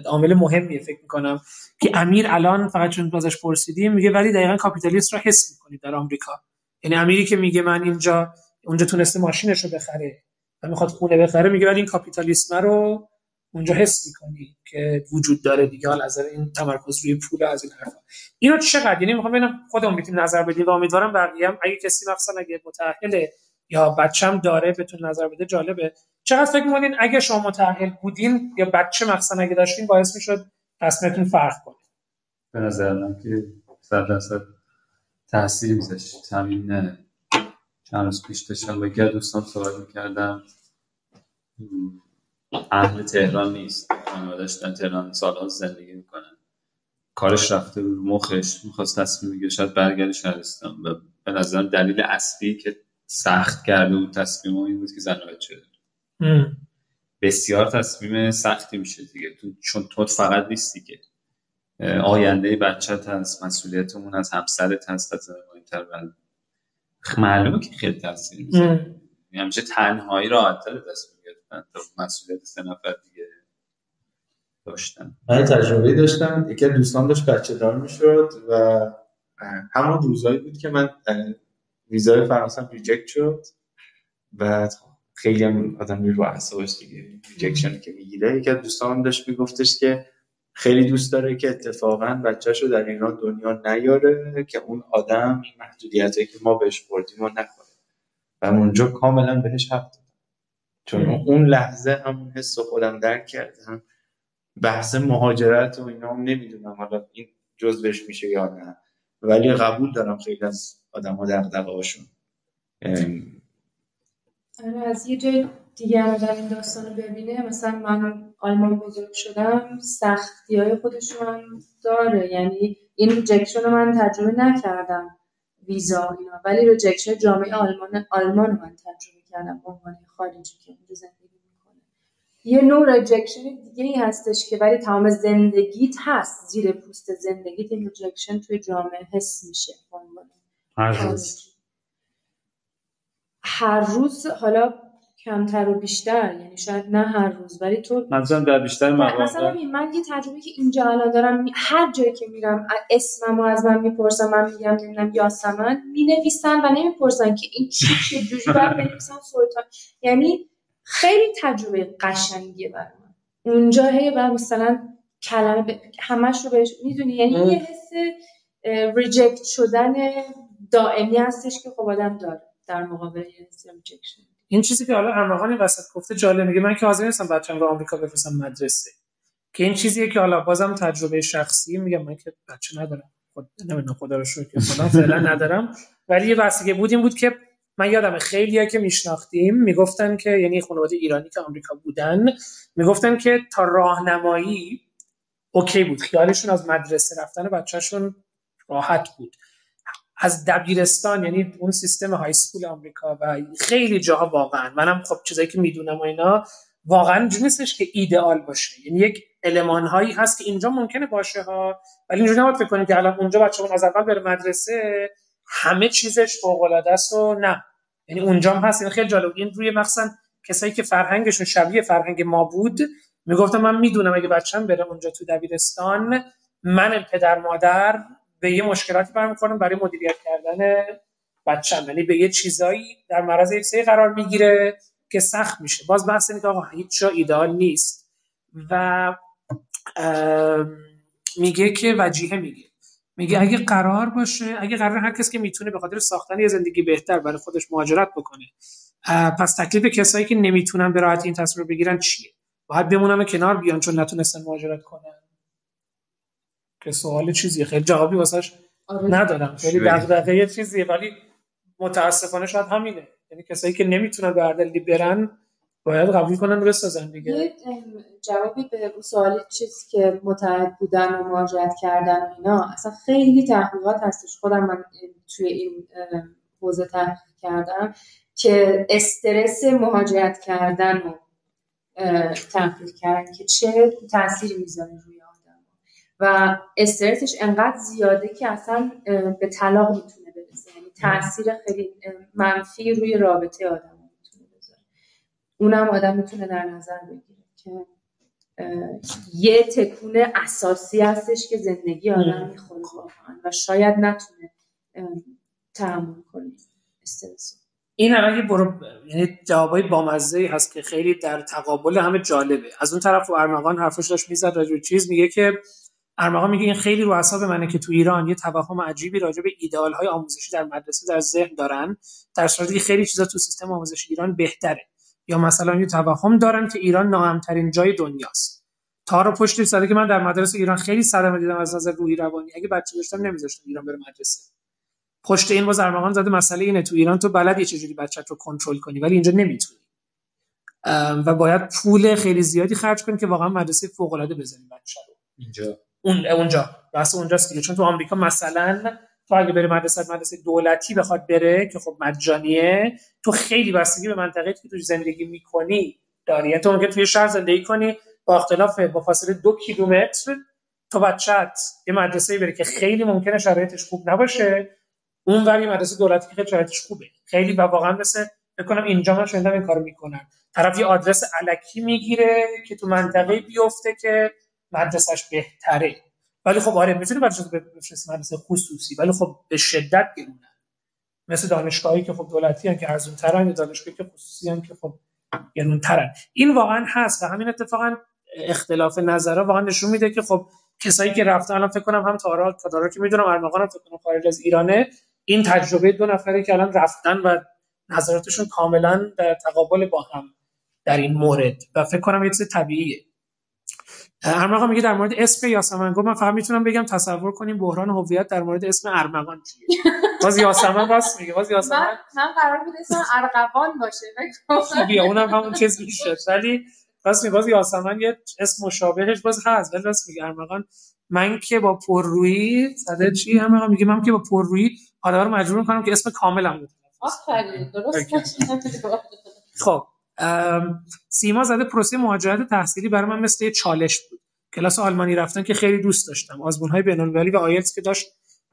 عامل مهمیه فکر می‌کنم که امیر الان فقط چون بازش پرسیدیم میگه ولی دقیقا کاپیتالیست رو حس می‌کنید در آمریکا. یعنی امیری که میگه من اینجا اونجا تونسته ماشینش رو بخره و می‌خواد خونه بخره میگه ولی این کاپیتالیسم رو اونجا حس می‌کنی که وجود داره دیگه. حال از این تمرکز روی پول از این حرفا. اینو چقدر؟ یعنی می‌خوام ببینم خودمون می‌تونیم نظر بدیم و امیدوارم بقیه هم اگه کسی مثلا اگه متأهله یا بچم داره بتون نظر بده جالبه. چقدر فکر می‌کنین اگه شما متأهل بودین یا بچه مثلا اگه داشتین باعث می‌شد تصمیمتون فرق کنه؟ به نظر من که صد درصد تاثیر میذاشت. همین چند روز پیش داشتم با دوستان صحبت می‌کردم. اهل تهران نیست. خانوادش در تهران سالها زندگی می‌کنن. کارش رفته رو مخش. می‌خواست تصمیم بگیره شاید برگرد شهرستان. و به نظرم دلیل اصلی که سخت کرده بود تصمیم این بود که زن بچه بسیار تصمیم سختی میشه دیگه. چون تو فقط نیستی که. آینده بچت هست مسئولیتمون از همسرت هست از مهمتر معلومه که خیلی تاثیر می‌ذاره یعنی همیشه تنهایی راحت‌تر است تا مسئولیت سه نفر دیگه داشتن من تجربه داشتم یکی دوستان داشت بچه دار می‌شد و همون روزایی بود که من ویزای فرانسه reject شد و خیلی هم آدم رو اعصابش دیگه rejection که می‌گیره. یکی از دوستان داشت میگفتش که خیلی دوست داره که اتفاقا بچهش رو در ایران دنیا نیاره که اون آدم این محدودیتی که ما بهش بردیم و نکنه و اونجا کاملا بهش حق چون اون لحظه همون حس خودم درک کردم. بحث مهاجرت و اینا هم نمی‌دونم حالا این جزوش میشه یا نه. ولی قبول دارم خیلی از آدم ها دقدقه هاشون آره، از یه جای دیگه هم این داستان رو ببینه مثلا من آلمان بزرگ شدم سختی های خودش من داره. یعنی این ریجکشن رو من تجربه نکردم. ویزا اینا. ولی rejection جامعه آلمان آلمان من تجربه کردم به عنوان خارجی که اونجا زندگی می‌کنه. یه نوع rejection دیگه ای هستش که ولی تمام زندگیت هست. زیر پوست زندگیت این rejection توی جامعه حس میشه هر روز. هر روز حالا کمتر و بیشتر یعنی شاید نه هر روز ولی تو مثلا در بیشتر مواقع. مثلا من یه تجربه که اینجا الان دارم هر جایی که میرم اسممو از من می‌پرسن من میگم نمی‌دونم یاسمن می‌نویسن و نمی‌پرسن که این چی چه جوری باید بنویسن سلطان یعنی خیلی تجربه قشنگیه برای من. اونجا هی بعد مثلا کلمه ب... همش رو بهش می‌دونی؟ یعنی یه حس reject شدن دائمی هستش که خب آدم داره در مقابل rejection این چیزی که حالا ارمغان وسط گفته جالب میگه من که حاضر نیستم بچه‌م رو آمریکا بفرستم مدرسه. که این چیزیه که حالا بازم تجربه شخصی میگم من که بچه ندارم. خود نمی‌دونم خدا رو شکر. که خدا فعلا ندارم. ولی یه بحثی بود این بود که من یادم خیلی‌ها که میشناختیم می‌گفتن که یعنی خانواده ایرانی که آمریکا بودن می‌گفتن که تا راهنمایی اوکی بود. خیالشون از مدرسه رفتن بچهشون راحت بود. از دبیرستان یعنی اون سیستم های اسکول آمریکا و خیلی جاها واقعا. منم خب چیزایی که می‌دونم و اینا واقعا اینجوری نیستش که ایدئال باشه. یعنی یک المان هایی هست که اینجا ممکنه باشه ها ولی اینجوری نباید فکر که الان اونجا بچه‌مون از اول بره مدرسه همه چیزش فوق العاده است و نه. یعنی اونجا هم هست. این خیلی جالب. این روی مثلا کسایی که فرهنگشون شبیه فرهنگ ما بود می‌گفتم من می‌دونم اگه بچه‌م بره اونجا تو دبیرستان من پدر مادر به یه مشکلاتی برمیخورم برای مدیریت کردن بچه‌م یعنی به یه چیزایی در معرض یک قرار می‌گیره که سخت میشه. باز بحث اینه که آقا هیچ جا ایدئال نیست. و میگه که وجیه میگه. میگه اگه قرار باشه اگه قرار هر کس که می‌تونه به خاطر ساختن یه زندگی بهتر برای خودش مهاجرت بکنه پس تکلیف کسایی که نمی‌تونن به راحتی این تصمیم بگیرن چیه؟ باید بمونم کنار بیان چون نتونستن مهاجرت کنن. که سوال چیزیه. خیلی جوابی واسش آره. ندارم. خیلی دغدغه یه چیزیه ولی متاسفانه شاید همینه. یعنی کسایی که نمی‌تونن به هر دلیلی برن باید قبول کنن بسازن دیگه. یه جوابی به اون سوال چیزی که متحد بودن و مهاجرت کردن اینا اصلا خیلی تحقیقات هستش. خودم من توی این حوزه تحقیق کردم که استرس مهاجرت کردن رو تحقیق کردن که چه تأثیری می‌ذاره روی و استرسش انقدر زیاده که اصلا به طلاق می‌تونه برسه. یعنی تاثیر خیلی منفی روی رابطه آدم می‌تونه بذاره. اونم آدم می‌تونه در نظر بگیره که یه تکون اساسی هستش که زندگی آدم می‌خوره واقعا و شاید نتونه تحمل کنه استرس. این هم اگه برو یعنی جوابای بامزه هست که خیلی در تقابل همه جالبه. از اون طرف و ارمغان حرفش داشت می‌زد راجع چیز میگه که ارمغان میگه این خیلی رو اعصاب منه که تو ایران یه توهم عجیبی راجع به ایدئال های آموزشی در مدرسه در ذهن دارن در صورتی که خیلی چیزا تو سیستم آموزشی ایران بهتره. یا مثلا یه توهم دارن که ایران ناامن‌ترین جای دنیاست. تا رو پشتش زده که من در مدرسه ایران خیلی صدمه دیدم از نظر روحی روانی اگه بچه داشتم نمیذاشتم ایران بره مدرسه. پشت این باز ارمغان زده مسئله اینه تو ایران تو بلدی چجوری بچت رو کنترل کنی ولی اینجا نمی‌تونی. و باید پول خیلی زیادی خرج کنی که واقعا مدرسه فوق العاده بزنی بچه اینجا اون اونجا. بحث اونجاست دیگه. چون تو آمریکا مثلا تو اگه بری مدرسه مدرسه دولتی بخواد بره که خب مجانیه تو خیلی بستگی به منطقه که تو زندگی می‌کنی داری. یعنی تو ممکن توی شهر زندگی کنی با اختلاف با فاصله دو کیلومتر تو بچت یه مدرسه بری که خیلی ممکنه شرایطش خوب نباشه. اون وری مدرسه دولتی که شرایطش خوبه. خیلی و واقعا مثل فکر کنم اینجا من شنیدم این کارو می‌کنن. طرف یه آدرس الکی می‌گیره که تو منطقه بیفته که مدرسش بهتره. ولی خب آره بچه‌ها رو بفرستی مدرسه خصوصی ولی خب به شدت گرونن مثل دانشگاهی که خب دولتی هم که ارزون ترن یا دانشگاهی که خصوصی هم که خب گرون ترن این واقعا هست و همین اتفاقا اختلاف نظرها واقعا نشون میده که خب کسایی که رفتن الان فکر کنم هم تارا تارا که می‌دونم ارمغان هم فکر کنم خارج از ایرانه این تجربه دو نفری که الان رفتن و نظراتشون کاملا در تقابل با هم در این مورد. و فکر کنم یه چیز طبیعیه. ارمغان میگه در مورد اسم یاسمن گفت من فقط می‌تونم بگم تصور کنیم بحران هویت در مورد اسم ارمغان چیه. باز یاسمن باز میگه باز یاسمن من من قرار بود اسم ارغوان باشه خوبیه اونم همون چیز میشه. ولی راست میگه باز یاسمن یه اسم مشابهش باز هست ولی راست میگه ارمغان. من که با پررویی صده چی ارمغان؟ میگه من که با پررویی آدما رو مجبور کنم که اسم کاملم بده آفرین درست خب. سیما زده پروسه مهاجرت تحصیلی برای من مثل یه چالش بود. کلاس آلمانی رفتن که خیلی دوست داشتم. آزمون های بین‌المللی و آیلتس که داشت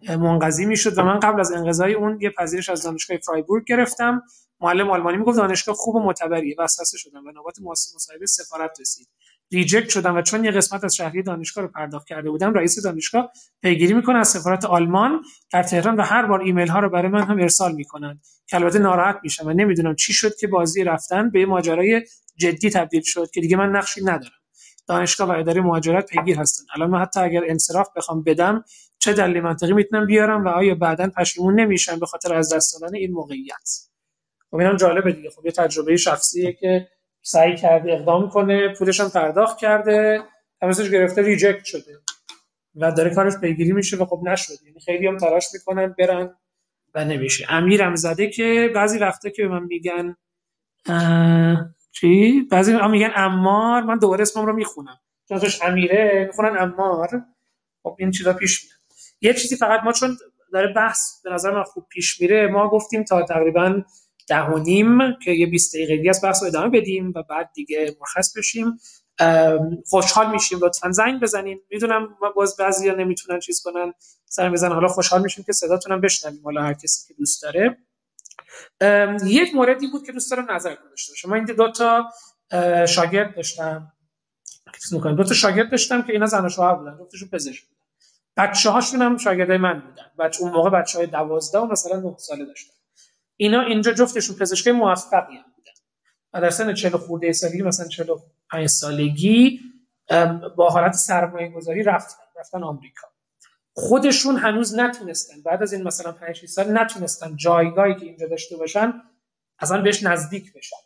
منقضی می‌شد و من قبل از انقضای اون یه پذیرش از دانشگاه فرایبورگ گرفتم. معلم آلمانی می‌گفت دانشگاه خوب و معتبریه. وسوسه شدم و نوبت مصاحبه سفارت رسید. reject شدم و چون یه قسمت از شهریه دانشگاه رو پرداخت کرده بودم رئیس دانشگاه پیگیری می‌کنه از سفارت آلمان در تهران و هر بار ایمیل ها رو برای من هم ارسال می‌کنند که البته ناراحت میشم و نمی‌دونم چی شد که بازی رفتن به ماجرای جدی تبدیل شد که دیگه من نقشی ندارم. دانشگاه و اداره مهاجرت پیگیر هستن. الان من حتی اگر انصراف بخوام بدم چه دلیل منطقی می‌تونم بیارم و آیا بعدا پشیمون نمیشم به خاطر از دست دادن این موقعیت؟ خب اینم جالبه دیگه. خب یه تجربه شخصیه که سعی کرده اقدام کنه پولش هم پرداخت کرده همسش گرفته ریجکت شده. و داره کارش پیگیری میشه و خب نشد یعنی خیلی هم تلاش می‌کنن برن و نمیشه. امیرم زده که بعضی وقتا که به من میگن چی؟ بعضی هم میگن امار من دوباره اسمم رو می‌خونم. چون امیره می‌خونن امار. خب این چیزا پیش میاد. یه چیزی فقط ما چون داره بحث به نظر من خوب پیش میره ما گفتیم تا تقریبا ده و نیم که یه 20 دقیقه از بحث رو ادامه بدیم و بعد دیگه مرخص بشیم. خوشحال میشیم. لطفا زنگ بزنین. می‌دونم باز بعضیا نمی‌تونن چیز کنن. سر بزنن. حالا خوشحال میشیم که صداتون هم بشنویم. حالا هر کسی که دوست داره. یک موردی بود که دوست دارم نظر داشته من این دو تا شاگرد داشتم. دو تا شاگرد داشتم که اینا زن و شوهر بودن. جفتشون پزشک بچه هاشون هم شاگردای من بودن. بچه اون موقع بچه های دوازده و مثلا 9 ساله داشتن اینا اینجا جفتشون پزشکای موفقی هم بودن. و در سن 40 خورده سالگی مثلا 45 سالگی با حالت سرمایه گذاری رفتن رفتن آمریکا. خودشون هنوز نتونستن بعد از این مثلا 5 6 سال نتونستن جایگاهی که اینجا داشته باشن اصلا بهش نزدیک بشن.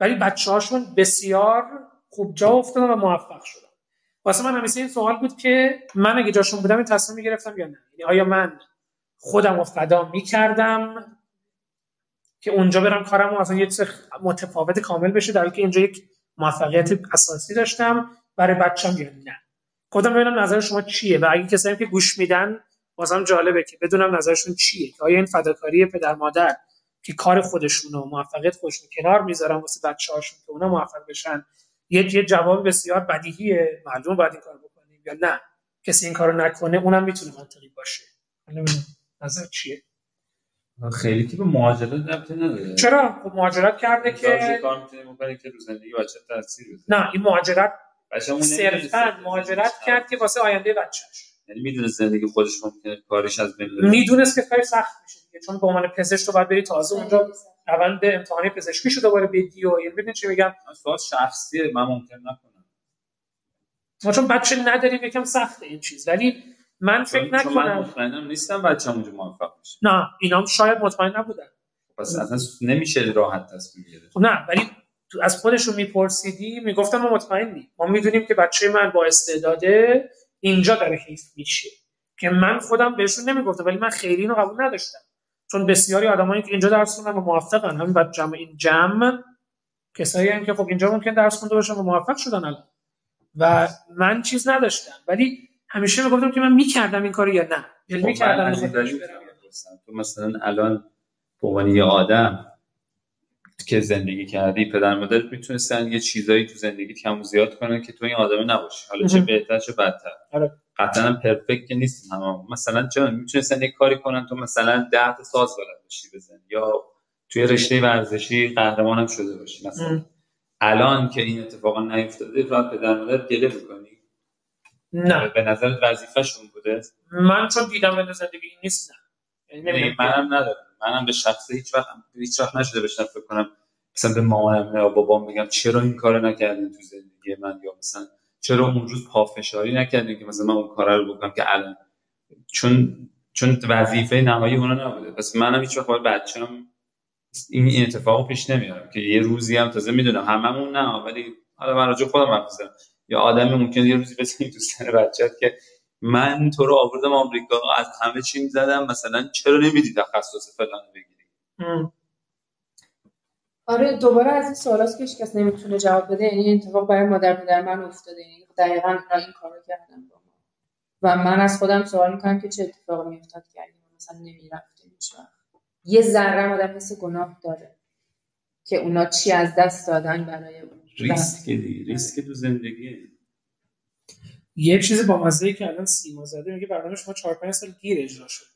ولی بچه هاشون بسیار خوب جا افتادن و موفق شدن. واسه من همیشه این سوال بود که من اگه جاشون بودم این تصمیم می‌گرفتم یا نه؟ یعنی آیا من خودم رو فدا می‌کردم؟ که اونجا برم کارم و اصلا یه چیز متفاوت کامل بشه در که اینجا یک موفقیت اساسی داشتم برای بچم یا نه خودم ببینم نظر شما چیه؟ و اگه کسایی که گوش میدن واسم جالبه که بدونم نظرشون چیه. که آیا این فداکاری پدر مادر که کار خودشون و موفقیت خودشون کنار می‌ذارن واسه بچه‌هاشون که اونا موفق بشن یه یه جواب بسیار بدیهیه. معلومه باید این کار بکنیم یا نه. کسی این کارو نکنه اونم می‌تونه منطقی باشه. نظر چیه؟ خیلی که به مهاجرت ربطی نداره. چرا؟ خب مهاجرت کرده که که کار می‌تونی بکنی که رو زندگی بچه تاثیر بذاره. نه این مهاجرت بچه‌مون صرفا مهاجرت کرد که واسه آینده بچه‌ش. یعنی می‌دونه زندگی خودش ممکنه کارش از بین بره. می‌دونست که کاری سخت میشه دیگه چون به عنوان پزشک تو باید بری تازه اونجا روند امتحانی پزشکی شده دوباره بدی و یعنی ببین چی میگم. سوال شخصیه من ممکن نکنم. ما چون بچه نداریم یکم سخته این چیز. ولی من فکر چون من نکنم مطمئنم نیستم بچه‌م اونجا موفق میشه نه اینا هم شاید مطمئن نبودن. پس اصلا نمیشه راحت تصمیم گرفت. نه ولی تو از خودشون میپرسیدی می‌گفتم ما مطمئنیم. ما می‌دونیم که بچه من با استعداده اینجا داره حیف میشه. که من خودم بهشون نمی‌گفتم ولی من خیلی اینو قبول نداشتم. چون بسیاری آدمایی که اینجا درس خوندن و موفقن. همین بعد جمع این جمع کسایی هستن که خب اینجا ممکن درس خونده باشن و موفق شدن الان. و من چیز نداشتم. ولی همیشه می‌گفتم که من می‌کردم این کارو یا نه یعنی خب، می‌کردم. تو مثلا الان به عنوان یه آدم که زندگی کردی پدر مادرت می‌تونستن یه چیزایی تو زندگی کم و زیاد کنن که تو این آدم نباشی حالا چه. بهتر چه بدتر آره. قطعا هم پرفکت که نیستن همه مثلا چه می‌تونستن یه کاری کنن تو مثلا ده تا ساز بلد باشی بزنی یا توی رشته ورزشی قهرمان هم شده باشی مثلا. الان که این اتفاقا نیفتاده و پدر مادر گله می‌کنی نه. به نظرت وظیفه‌شون بوده؟ من چون دیدم به زندگی این نیست نه. یعنی یعنی. منم ندارم. منم به شخصه هیچ وقت هیچ وقت نشده بشم فکر کنم مثلا به مامانم یا بابام میگم چرا این کارو نکردین تو زندگی من یا مثلا چرا اون روز پافشاری نکردین که مثلا من اون کارا رو بکنم که الان؟ چون چون وظیفه نهایی اونا نبوده. پس منم هیچ وقت باید بچه‌م این این اتفاقو پیش نمیارم که یه روزی هم تازه می‌دونم. هممون نه ولی حالا من راجع خودم حرف یا آدمی ممکنه یه روزی بزنی تو سر بچه‌ت که من تو رو آوردم آمریکا از همه چی زدم مثلا چرا نمیدی تخصص فلان بگیری. آره دوباره از این سوالاست که هیچکس نمی‌تونه جواب بده. یعنی اتفاق برای مادر پدر من افتاده. یعنی دقیقا اینا این کارو کردن با ما. و من از خودم سوال می‌کنم که چه اتفاقی میافتاد که ما مثلا نمی‌رفتیم یه ذره آدم حس گناه داره که اونا چی از دست دادن برای اون. ریسک دیگه ریسک تو زندگی یه چیز با مزه که الان سیما زده میگه برنامه شما 4 5 سال گیر اجرا شده.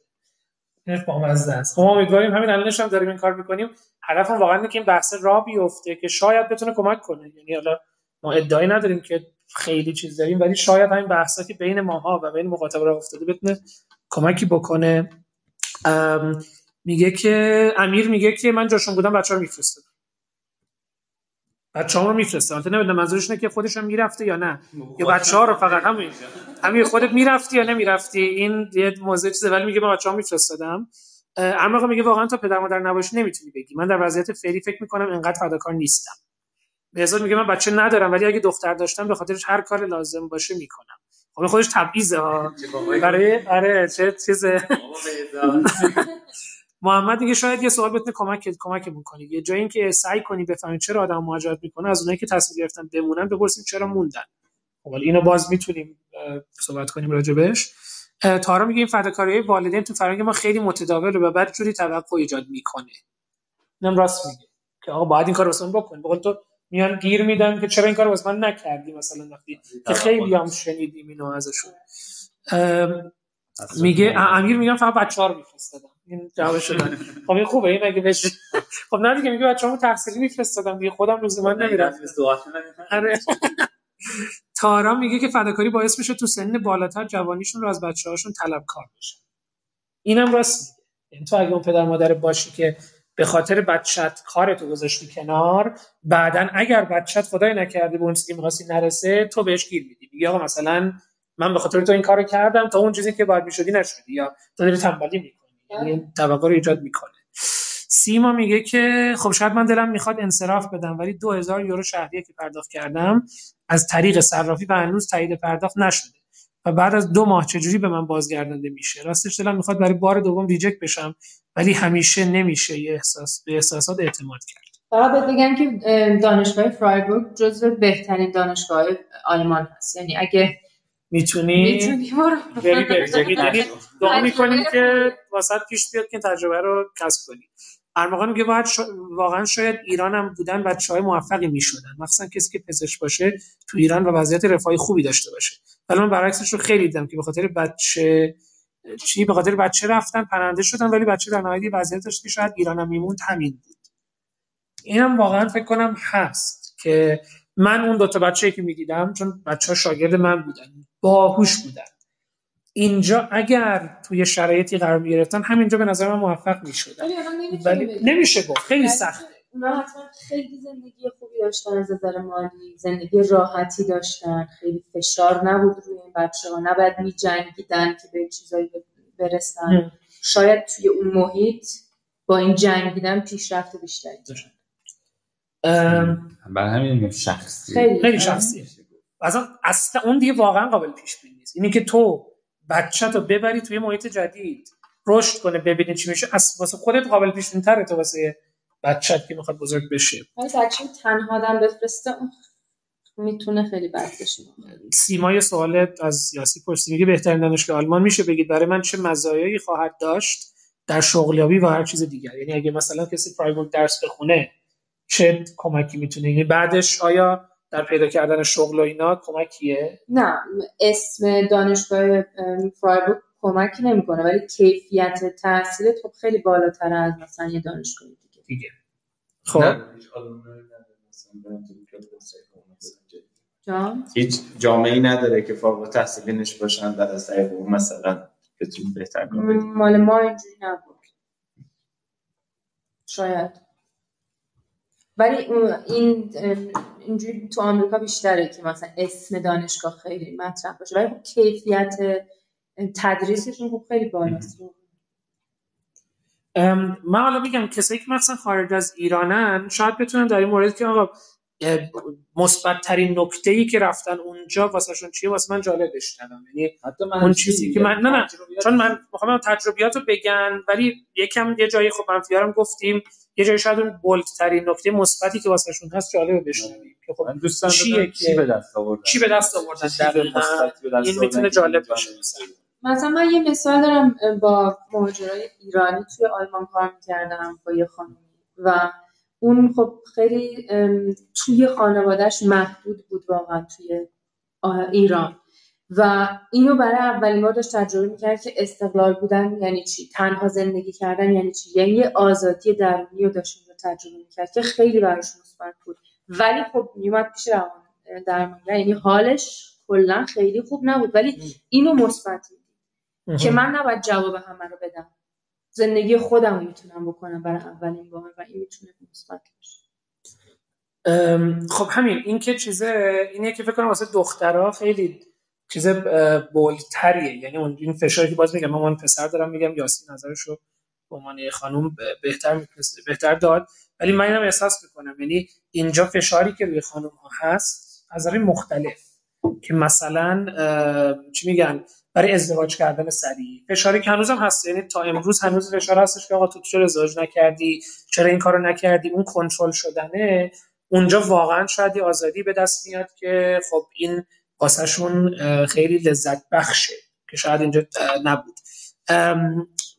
اینش با مزه است. خب امیدواریم همین الانش هم داریم این کار می‌کنیم. هدفم واقعا اینه که این بحث را بیفته که شاید بتونه کمک کنه. یعنی حالا ما ادعایی نداریم که خیلی چیز داریم ولی شاید همین بحثا که بین ماها و بین مخاطب راه افتاده بتونه کمکی بکنه. میگه که امیر میگه که من جاشون بودم بچه‌ها رو میفرستادم بچه‌ها رو میفرسته البته نمی‌دونم منظورش اینه که خودش هم می‌رفته یا نه. یا بچه ها رو فقط همین همین خودت می‌رفتی یا نمی‌رفتی؟ این یه موضوع چیزه. ولی میگه من بچه ها میفرستادم اما میگه واقعا تا پدر مادر نباشی نمی‌تونی بگی. من در وضعیت فعلی فکر می‌کنم انقدر فداکار نیستم. بهزاد میگه من بچه ندارم ولی اگه دختر داشتم به خاطرش هر کار لازم باشه می‌کنم. خب خودش تبعیضه ها. برای آره چه چیزه. محمد دیگه شاید یه سوال بتونه کمک کمکمون کنه یه جایی که سعی کنی بفهمید چرا آدم مهاجرت می‌کنه از اونایی که تصمیم گرفتن بمونن بپرسیم چرا موندن. خب اینو باز می‌تونیم صحبت کنیم راجبش. تارا میگه این فداکاری والدین تو فرهنگ ما خیلی متداوله و بعد جوری توقع ایجاد می‌کنه. اینم راست میگه که آقا باید این کار واسه من بکن بقول تو میان گیر میدن که چرا این کار واسه من نکردی مثلا وقتی که خیلی هم شنیدیم اینو ازشون. میگه امیر میگم فقط بچه‌ها رو میفرستادم. این جوابش دادن خب این خوبه این اگه بهش خب نه دیگه میگه بچه‌هامو تحصیلی میفرستادم دیگه خودم روز من نمیرم آره. تارا میگه که فداکاری باعث میشه تو سن بالاتر جوانیشون رو از بچه هاشون طلبکار بشن. اینم راست میگه. یعنی تو اگه اون پدر مادر باشی که به خاطر بچت کارتو گذاشتی کنار بعدا اگر بچت خدای نکرده به اون چیزی می‌خواستی نرسه تو بهش گیر میدی. میگی آقا مثلا من به خاطر تو این کارو کردم تا اون چیزی که باید می‌شدی نشدی یا تو داری تنبلی می‌کنی. این توقع رو ایجاد می‌کنه. سیما میگه که خب شاید من دلم می‌خواد انصراف بدم ولی 2000 یورو شهریه که پرداخت کردم از طریق صرافی و هنوز تایید پرداخت نشده و بعد از دو ماه چجوری به من بازگردانده میشه؟ راستش دلم می‌خواد برای بار دوم ریجکت بشم ولی همیشه نمیشه یه احساس به احساسات اعتماد کرد. فقط بهت بگم که اه، دانشگاه فرایبورگ جزو بهترین دانشگاه آلمان هست. یعنی اگه می‌تونی بری بری. یعنی دعا می‌کنیم که واسط پیش بیاد که تجربه رو کسب کنی. ارمغان میگه باید شا... واقعا شاید ایران هم بودن بچه های موفقی می‌شدن. مخصوصا کسی که پزشک باشه تو ایران و وضعیت رفاهی خوبی داشته باشه. ولی من برعکسش رو خیلی دیدم که به خاطر بچه چی؟ به خاطر بچه رفتن پرنده شدن ولی بچه در نهایت وضعیت داشت که شاید ایران هم میموند همین بود. اینم واقعا فکر کنم هست که من اون دو تا بچه‌ای که می‌دیدم چون بچه ها شاگرد من بودن. باهوش بودن. اینجا اگر توی شرایطی قرار می‌گرفتن همینجا به نظر من موفق می‌شدن ولی. نمیشه گفت. خیلی سخته اونا حتما خیلی زندگی خوبی داشتن از نظر مالی زندگی راحتی داشتن خیلی فشار نبود روی این بچه ها نباید می جنگیدن که به چیزایی برسن. شاید توی اون محیط با این جنگیدن پیشرفت بیشتری داشتن. ام، برای همین شخصی. خیلی. خیلی شخصیه اصلا اصلا اون دیگه واقعا قابل پیش بینی نیست. اینی که تو بچه تو ببری توی محیط جدید رشد کنه ببینی چی میشه. از واسه خودت قابل پیش بینی تره تو واسه بچت که می‌خواد بزرگ بشه. بچه تنها آدم بفرسته اون می‌تونه خیلی بد بشه. سیما یه سوال از یاسی پرسی میگه بهترین دانشگاه آلمان میشه؟ بگید برای من چه مزایایی خواهد داشت در شغلیابی و هر چیز دیگر؟ یعنی اگه مثلا کسی فرایبورگ درس بخونه چه کمکی می‌تونه؟ یعنی بعدش آیا در پیدا کردن شغل و اینا کمکیه؟ نه اسم دانشگاه فرایبورگ کمکی نمی‌کنه ولی کیفیت تحصیلت خب خیلی بالاتر از مثلا یه دانشگاه دیگه. دیگه. خب. جان؟ هیچ جامعه نداره که فارغ التحصیلینش باشن بعد از طریق اون مثلا بتون بهتر کار بدن. مال ما اینجوری نبود. شاید. ولی این اینجوری تو آمریکا بیشتره که مثلا اسم دانشگاه خیلی مطرح باشه. ولی خب کیفیت تدریسشون خب خیلی بالاست. من حالا میگم کسایی که مثلا خارج از ایرانن شاید بتونن در این مورد که آقا مثبت ترین نکته ای که رفتن اونجا واسهشون چیه؟ واسه من جالب بشنوم یعنی حتی اون چیزی که من نه نه. چون من می‌خوام تجربیات رو بگن ولی یکم یه جایی خب منفیارم گفتیم یه جایی شاید اون بولد ترین نکته مثبتی که واسهشون هست جالبه بشنویم که خب من دوستان چیه چی به دست آوردن؟ چی به دست آوردن؟ این می‌تونه جالب نمی‌رسه. مثلا من یه مثال دارم با مهاجرای ایرانی توی آلمان کار می‌کردم با یه خانمی و اون خب خیلی توی خانوادهش محدود بود واقعا توی ایران. و اینو برای اولین بار داشت تجربه می‌کرد که استقلال بودن یعنی چی؟ تنها زندگی کردن یعنی چی؟ یعنی یه آزادی درونی رو داشت اونجا تجربه می‌کرد که خیلی براش مثبت بود. ولی خب میومد پیش روان درمانگر یعنی حالش کلا خیلی خوب نبود. ولی اینو مثبت. که من نباید جواب همه رو بدم. زندگی خودم رو می‌تونم بکنم برای اولین بار و این می‌تونه مثبت باشه. خب همین این که چیزه اینه که فکر کنم واسه دخترها خیلی چیز بولتریه یعنی اون این فشاری که باز میگم من پسر دارم میگم یاسین نظرشو به عنوان یه خانم بهتر می‌تونست- بهتر داد. ولی من اینم احساس می‌کنم یعنی اینجا فشاری که روی خانم ها هست از مختلف که مثلا چی میگن؟ برای ازدواج کردن سریع. فشاری که هنوزم هست یعنی تا امروز هنوز فشار هستش که آقا تو چرا ازدواج نکردی؟ چرا این کارو نکردی؟ اون کنترل شدنه. اونجا واقعا شاید آزادی به دست میاد که خب این واسهشون خیلی لذت بخشه که شاید اینجا نبود.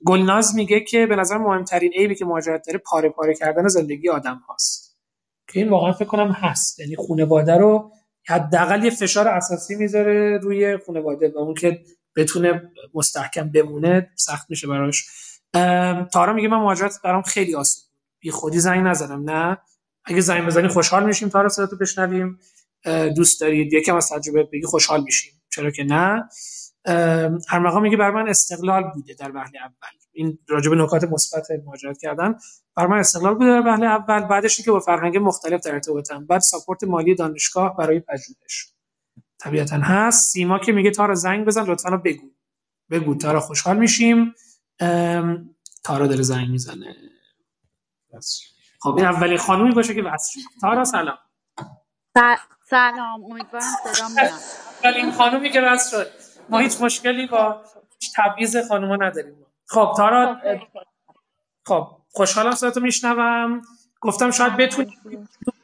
گلناز میگه که به نظر مهمترین عیبی که مهاجرت داره پاره پاره کردن زندگی آدم هاست. که این واقعا فکر کنم هست. یعنی خانواده رو حداقل یه فشار اساسی می‌ذاره روی خانواده و اون که بتونه مستحکم بمونه سخت میشه براش. تارا میگه من مهاجرت برام خیلی آسون بی خودی زنگ نزدم نه. اگه زنگ بزنی خوشحال میشیم تارا صداتو بشنویم. دوست دارید. یکم از تجربه بگی خوشحال میشیم. چرا که نه. ارمغا میگه بر من استقلال بوده در وهله اول. این راجع به نکات مثبت مهاجرت کردن. بر من استقلال بوده در وهله اول. بعدش که با فرهنگ مختلف در ارتباطم. بعد ساپورت مالی دانشگاه برای پژوهش. طبیعتا هست. سیما که میگه تارا زنگ بزن لطفا بگو. بگو تارا خوشحال میشیم. تارا داره زنگ می‌زنه. خب این اولی خانومی باشه که وصل تارا سلام. سلام. امیدوارم صدا میاد. اولین خانومی که وصل شد. ما هیچ مشکلی با تبعیض خانوما نداریم. خب تارا خب خوشحالم صداتو میشنوم. گفتم شاید بتونی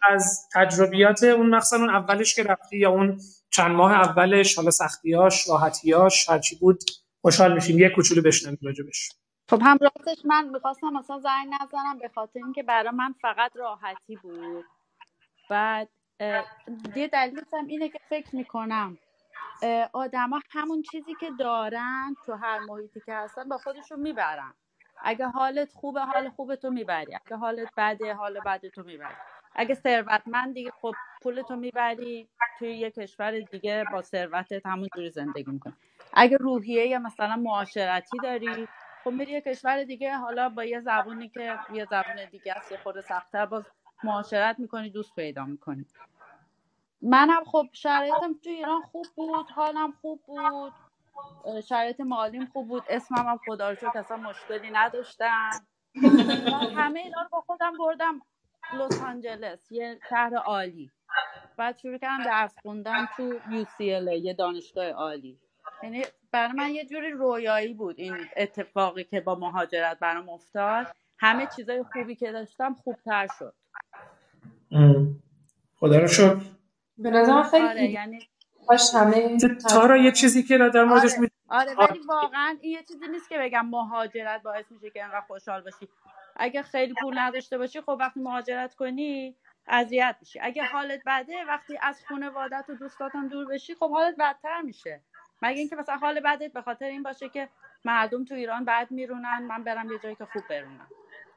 از تجربیات اون مخصوصا اون اولش که رفتی یا اون چند ماه اولش حالا سختیاش راحتیاش هرچی بود خوشحال میشیم. یه کوچولو بشنویم راجبش. خب هم راستش من می‌خواستم مثلا زنگ نزنم به خاطر اینکه برای من فقط راحتی بود. بعد یه دلیلش هم اینه که فکر می‌کنم آدما همون چیزی که دارن تو هر محیطی که هستن با خودشون می‌برن. اگه حالت خوبه حال خوبه تو می‌بری. اگه حالت بده حال بده تو می‌بری. اگه ثروتمندی خب پولتو می‌بری توی یه کشور دیگه با ثروتت همونجوری زندگی می‌کنی. اگه روحیه یا مثلا معاشرتی داری خب میری یه کشور دیگه حالا با یه زبونی که یه زبون دیگه است یه خورده سختتر باز معاشرت می‌کنی دوست پیدا می‌کنی. منم خب شرایطم تو ایران خوب بود حالم خوب بود شرایط مالیم خوب بود اسمم هم خدا رو شکر اصلا مشکلی نداشتم. همه اینا رو با خودم بردم. لس آنجلس یه شهر عالی. بعد شروع کردم درس خوندن تو UCLA یه دانشگاه عالی. یعنی برای من یه جوری رویایی بود این اتفاقی که با مهاجرت برام افتاد. همه چیزای خوبی که داشتم خوبتر شد. خدا رو شکر. به نظر خیلی آره یعنی همه تارا یه چیزی که در موردش آره, می... آره ولی واقعا این یه چیزی نیست که بگم مهاجرت باعث میشه که انقدر خوشحال باشی. اگه خیلی پول نداشته باشی خب وقتی مهاجرت کنی اذیت میشی. اگه حالت بده وقتی از خانوادت و دوستاتم دور بشی خب حالت بدتر میشه. مگه اینکه مثلا حال بدت به خاطر این باشه که مردم تو ایران بد میرونن من برم یه جایی که خوب برونم.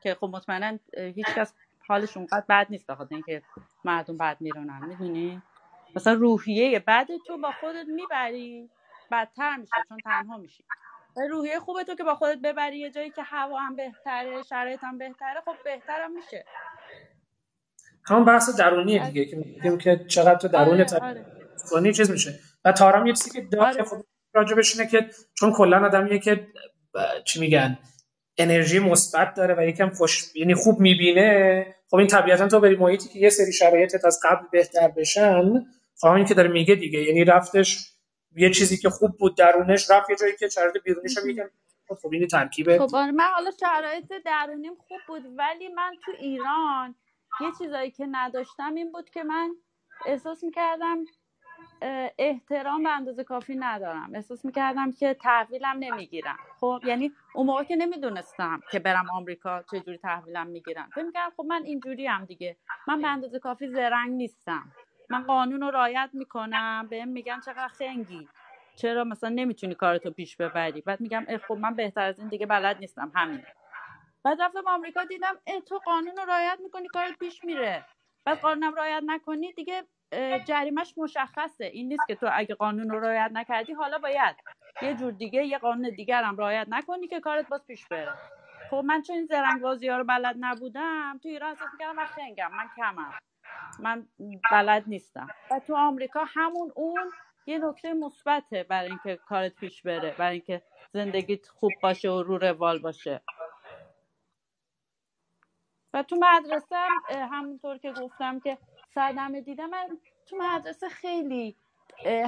که خب مطمئنا هیچکس حالش اونقدر بد نیست به خاطر اینکه مردم بد میرونن. می‌دونی؟ مثلا روحیه بد تو با خودت می‌بری بدتر میشه چون تنها میشی. روحیه خوبه تو که با خودت ببری یه جایی که هوا هم بهتره شرایط هم بهتره خب بهترم میشه همون بحث درونیه دیگه که میگیم که چقدر تو درونت آره، آره. چیز میشه و تارام یه چیزی که داره آره. خب راجبش اینه که چون کلا آدمیه که چی میگن انرژی مثبت داره و یکم خوش یعنی خوب می‌بینه خب این طبیعتا تو بری محیطی که یه سری شرایطت از قبل بهتر بشن خب این که داره میگه دیگه یعنی رفتش یه چیزی که خوب بود درونش رفت یه جایی که شرایط بیرونیش هم یکم خب این ترکیبه. خب آره من حالا شرایط درونیم خوب بود ولی من تو ایران یه چیزایی که نداشتم این بود که من احساس می‌کردم احترام به اندازه کافی ندارم. احساس می‌کردم که تحویلم نمی‌گیرم. خب یعنی اون موقع که نمی‌دونستم که برم آمریکا چجوری تحویلم می‌گیرم. فکر می‌کردم خب من اینجوری هم دیگه. من به اندازه کافی زرنگ نیستم. من قانون رو رعایت می‌کنم. بهم میگن چقدر خنگی. چرا مثلا نمی‌تونی کارتو پیش ببری؟ بعد میگم خب من بهتر از این دیگه بلد نیستم. همین بعد رفتم آمریکا دیدم اه تو قانون رو رعایت می‌کنی کارت پیش میره. بعد قانونم رعایت نکنی دیگه جریمش مشخصه. این نیست که تو اگه قانون رو رعایت نکردی حالا باید. یه جور دیگه یه قانون دیگر هم رعایت نکنی که کارت باز پیش بره. خب من چون این زرنگ بازی ها رو بلد نبودم تو ایران احساس می‌کردم من خنگم من کمم. من بلد نیستم. و تو آمریکا همون اون یه نکته مثبته برای اینکه کارت پیش بره برای اینکه زندگیت خوب باشه و رو روال باشه. و تو مدرسه همونطور که گفتم که صدمه دیدم من تو مدرسه خیلی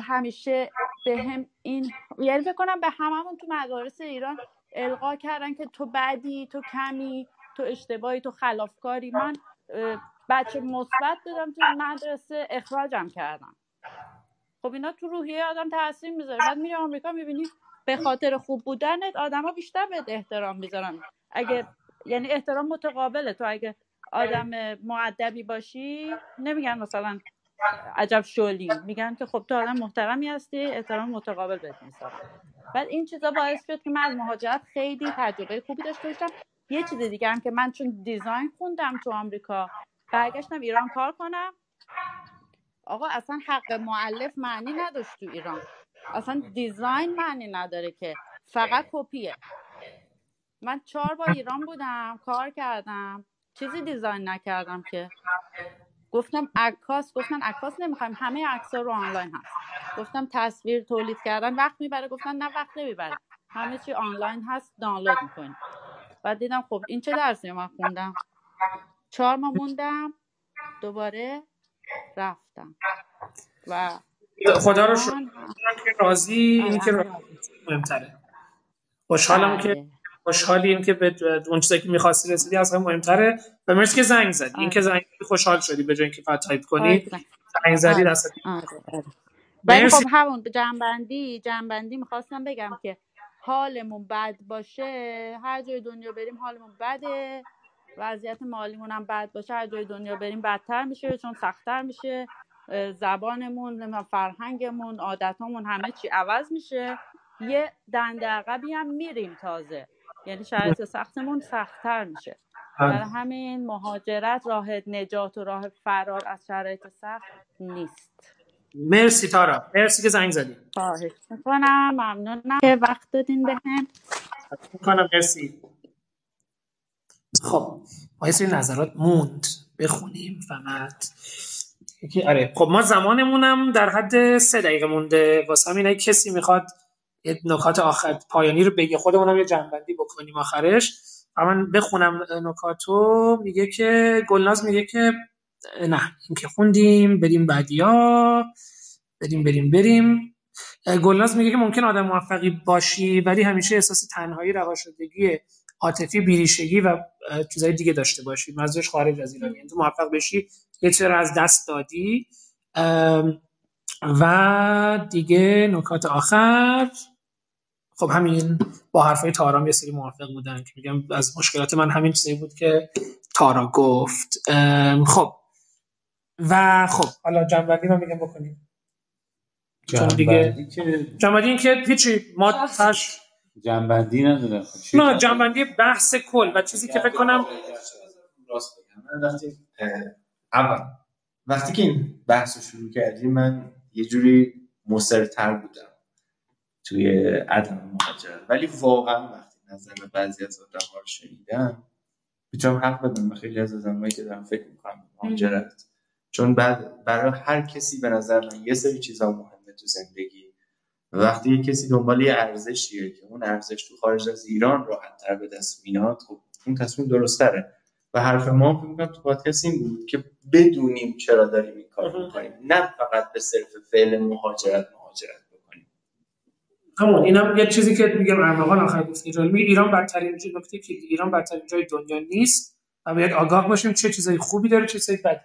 همیشه به هم این یعنی فکر کنم به هممون تو مدارس ایران القا کردن که تو بدی تو کمی تو اشتباهی تو خلافکاری. من بچه مثبت دادم تو مدرسه اخراجم کردم. خب اینا تو روحیه آدم تاثیر می‌ذاره. بعد میری آمریکا می‌بینی به خاطر خوب بودنت آدما بیشتر بهت احترام می‌ذارن. اگه یعنی احترام متقابله. تو اگه آدم معدبی باشی نمیگن مثلا عجب شلی. میگن که خب تو آدم محترمی هستی احترام متقابل بهت می‌ذارن. بعد این چیزا باعث شد که من از مهاجرت خیلی تجربه خوبی داشته باشم. یه چیز دیگه هم که من چون دیزاین خوندم تو آمریکا برگشتم ایران کار کنم. آقا اصلا حق معلف معنی نداشت تو ایران. اصلا دیزاین معنی نداره که فقط کپیه. من چهار بار ایران بودم کار کردم. چیزی دیزاین نکردم که. گفتم عکاس گفتن عکاس نمی‌خوایم همه عکس‌ها رو آنلاین هست. گفتم تصویر تولید کردن وقت می‌بره. گفتن نه وقت نمی‌بره. همه چی آنلاین هست دانلود می‌کنیم بعد دیدم خب این چه درسی من خوندم؟ چهار ماه موندم دوباره رفتم. و خدا رو شکر. که راضی این که مهمتره. خوشحالم که بله. خوشحالیم که به اون چیزی که می‌خواستی رسیدی از همه مهمتره. و مرسی که زنگ زدی. این که آره زنگ خوشحال شدی به جای اینکه فقط تایپ کنی. عزیزم. زنگ زدی آره دست آره آره. ولی خب همون جنبندی جنبندی می‌خواستم بگم که حالمون بد باشه. هر جای دنیا بریم حالمون بده. وضعیت مالیمون هم بد باشه هر جای دنیا بریم بدتر میشه چون سختتر میشه. زبانمون فرهنگمون عادتامون همه چی عوض میشه. یه دنده عقبی هم میریم تازه. یعنی شرایط سختمون سختتر میشه. برای همین مهاجرت راه نجات و راه فرار از شرایط سخت نیست. مرسی تارا. مرسی که زنگ زدی. خواهش می‌کنم. ممنونم. که وقت دادین بهم. می‌کنم. مرسی. خب ما یه سری نظرات موند. بخونیم فقط. آره. خب ما زمانمونم در حد سه دقیقه مونده. واسه همین کسی می‌خواد یه نکات آخر پایانی رو بگه خودمونم یه جنبندی بکنیم آخرش. و من بخونم نکاتو. میگه که گلناز میگه که نه این که خوندیم بریم بعدیا. بریم بریم بریم. گلناز میگه که ممکن آدم موفقی باشی ولی همیشه احساس تنهایی رهاشدگی عاطفی بیریشگی و چیزای دیگه داشته باشی. منظورش خارج از ایران یعنی تو موفق بشی یه چیزی رو از دست دادی. و دیگه نکات آخر. خب همین با حرفای تارام یه سری موافق بودن که میگم از مشکلات من همین چیزی بود که تارا گفت. خب. و خب حالا جنبندی رو میگم بکنیم. چون دیگه جنبندی که جنبندی این که هیچی ما تش جنبندی نداره. نه جنبندی بحث کل و چیزی که فکر کنم راست وقتی اول وقتی که این بحث رو شروع کردیم من یه جوری مصرتر بودم توی عدم مهاجرت. ولی واقعا وقتی نظر بعضی از آدم ها رو شنیدم می‌تونم حق بدم به خیلی از آدمایی که دارم فکر می‌کنم مهاجرت. چون بعد برای هر کسی به نظر من یه سری چیزا مهمه تو زندگی. وقتی یه کسی دنبال یه ارزشیه که اون ارزش تو خارج از ایران راحت تر به دست میاد خب اون تصمیم درست تره و حرف ما فکر می‌کنم تو پادکست این بود که بدونیم چرا داریم این کار می‌کنیم. نه فقط به صرف فعل مهاجرت مهاجرت بکنیم. همون اینم یه چیزی که میگم ارمغان آخر گفت. میگه ایران بدترین نکته که ایران بدترین جای دنیا نیست و باید آگاه باشیم چه چیزای خوبی داره چه چیزای بدی.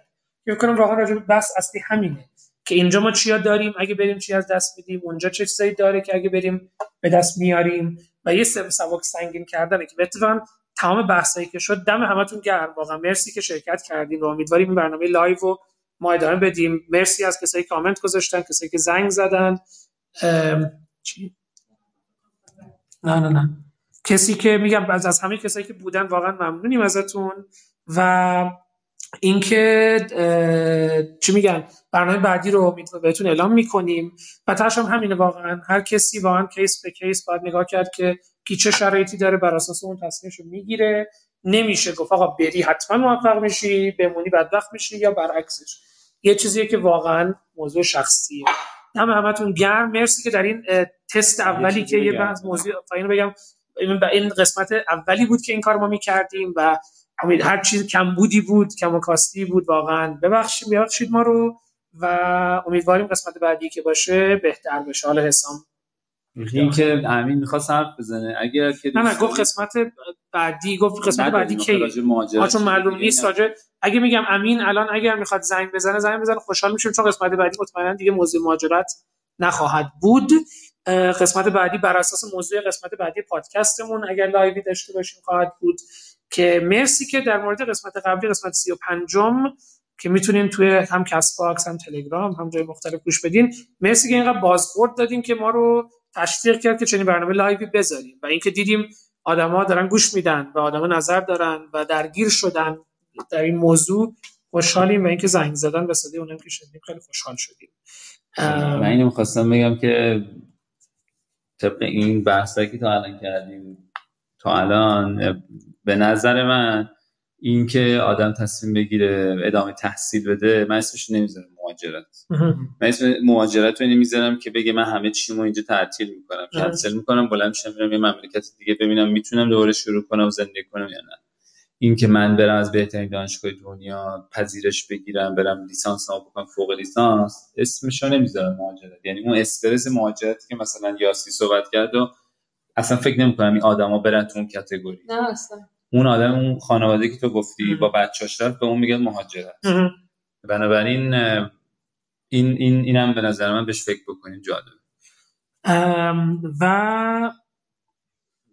فکر کنم واقعا راجع بحث اصلی همینه. که اینجا ما چیا داریم؟ اگه بریم چی از دست میدیم؟ اونجا چه چیزایی داره که اگه بریم به دست میاریم؟ و یه سب سبک سنگین کردنه که اتفاقا تمام بحثایی که شد دم همتون گرم. واقعا مرسی که شرکت کردین و امیدواریم این برنامه live رو ما ادامه بدیم. مرسی از کسایی که کامنت گذاشتن کسایی که زنگ زدن. چی؟ نه نه نه. کسی که میگم از از همه کسایی که بودن واقعا ممنونیم ازتون. و اینکه چی میگن برنامه بعدی رو بهتون اعلام می‌کنیم. و تاش هم همینه واقعا. هر کسی واقعا کیس به کیس باید نگاه کرد که کی چه شرایطی داره بر اساس اون تصمیمش رو می‌گیره. نمیشه گفت آقا بری حتما موفق میشی بمونی بدبخت میشی یا برعکسش. یه چیزیه که واقعا موضوع شخصیه. دم همتون گرم. مرسی که در این تست اولی که یه. بحث موضوع اینو بگم این این قسمت اولی بود که این کار ما می‌کردیم و امید هر چیز کمبودی بود کم و کاستی بود واقعا. ببخشید ببخشید ما رو و امیدواریم قسمت بعدی که باشه بهتر بشه. حالا حسام. این که امین می‌خواست حرف بزنه. اگر که نه نه گفت قسمت بعدی گفت قسمت بعدی کی؟ چون معلوم نیست. راجع اگه میگم امین الان اگر می‌خواد زنگ بزنه زنگ بزنه خوشحال میشیم چون قسمت بعدی مطمئنا دیگه موضوع مهاجرت نخواهد بود. قسمت بعدی بر اساس موضوع قسمت بعدی پادکستمون اگر لایوی داشته باشیم خواهد بود. که مرسی که در مورد قسمت قبلی قسمت 35 م که می‌تونین توی هم Castbox هم تلگرام هم جای مختلف گوش بدین. مرسی که اینقدر بازخورد دادین که ما رو تشویق کرد که چنین برنامه live ی بذاریم و اینکه دیدیم آدما دارن گوش میدن و آدما نظر دارن و درگیر شدن در این موضوع خوشحالیم و اینکه زنگ زدن به صدای اونم که شدیم خیلی خوشحال شدیم. من اینو می‌خواستم بگم که طبق این بحثایی که تا الان کردیم تا الان به نظر من اینکه آدم تصمیم بگیره ادامه تحصیل بده من اسمش نمی‌ذارم مهاجرت. من اسم مهاجرت رو نمی‌ذارم که بگه من همه چیمو اینجا تعطیل می‌کنم. کنسل می‌کنم بلند شم میرم یه مملکت دیگه ببینم می‌تونم دوباره شروع کنم و زندگی کنم یا نه. اینکه من برم از بهترین دانشگاه دنیا پذیرش بگیرم برم لیسانس نام بکنم فوق لیسانس اسمش رو نمی‌ذارم مهاجرت. یعنی اون استرس مهاجرتی که مثلا یاسی صحبت کرد و اصلا فکر نمی‌کنم این آدما برن تو اون کاتگوری. نه اصلا. اون آدم اون خانواده که تو گفتی با بچه‌اش رفت به اون میگن مهاجرت. بنابراین این این اینم به نظر من بهش فکر بکنیم جالبه. و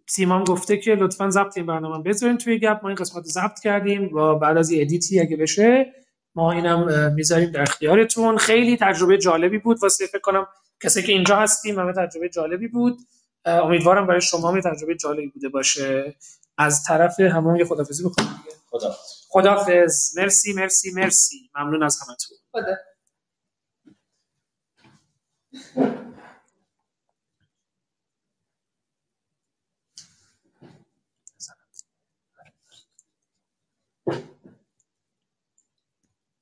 سیمان گفته که لطفا ضبط این برنامه بذارین توی گپ. ما این قسمت رو ضبط کردیم. و بعد از یه ادیتی اگه بشه ما اینم می‌ذاریم در اختیارتون. خیلی تجربه جالبی بود. واسه فکر کنم کسی که اینجا هستیم همه تجربه جالبی بود. امیدوارم برای شما می تجربه جالبی بوده باشه. از طرف همون یه خدافزی بکنم دیگه. خدا خدافز مرسی مرسی مرسی. ممنون از همتون. خدا.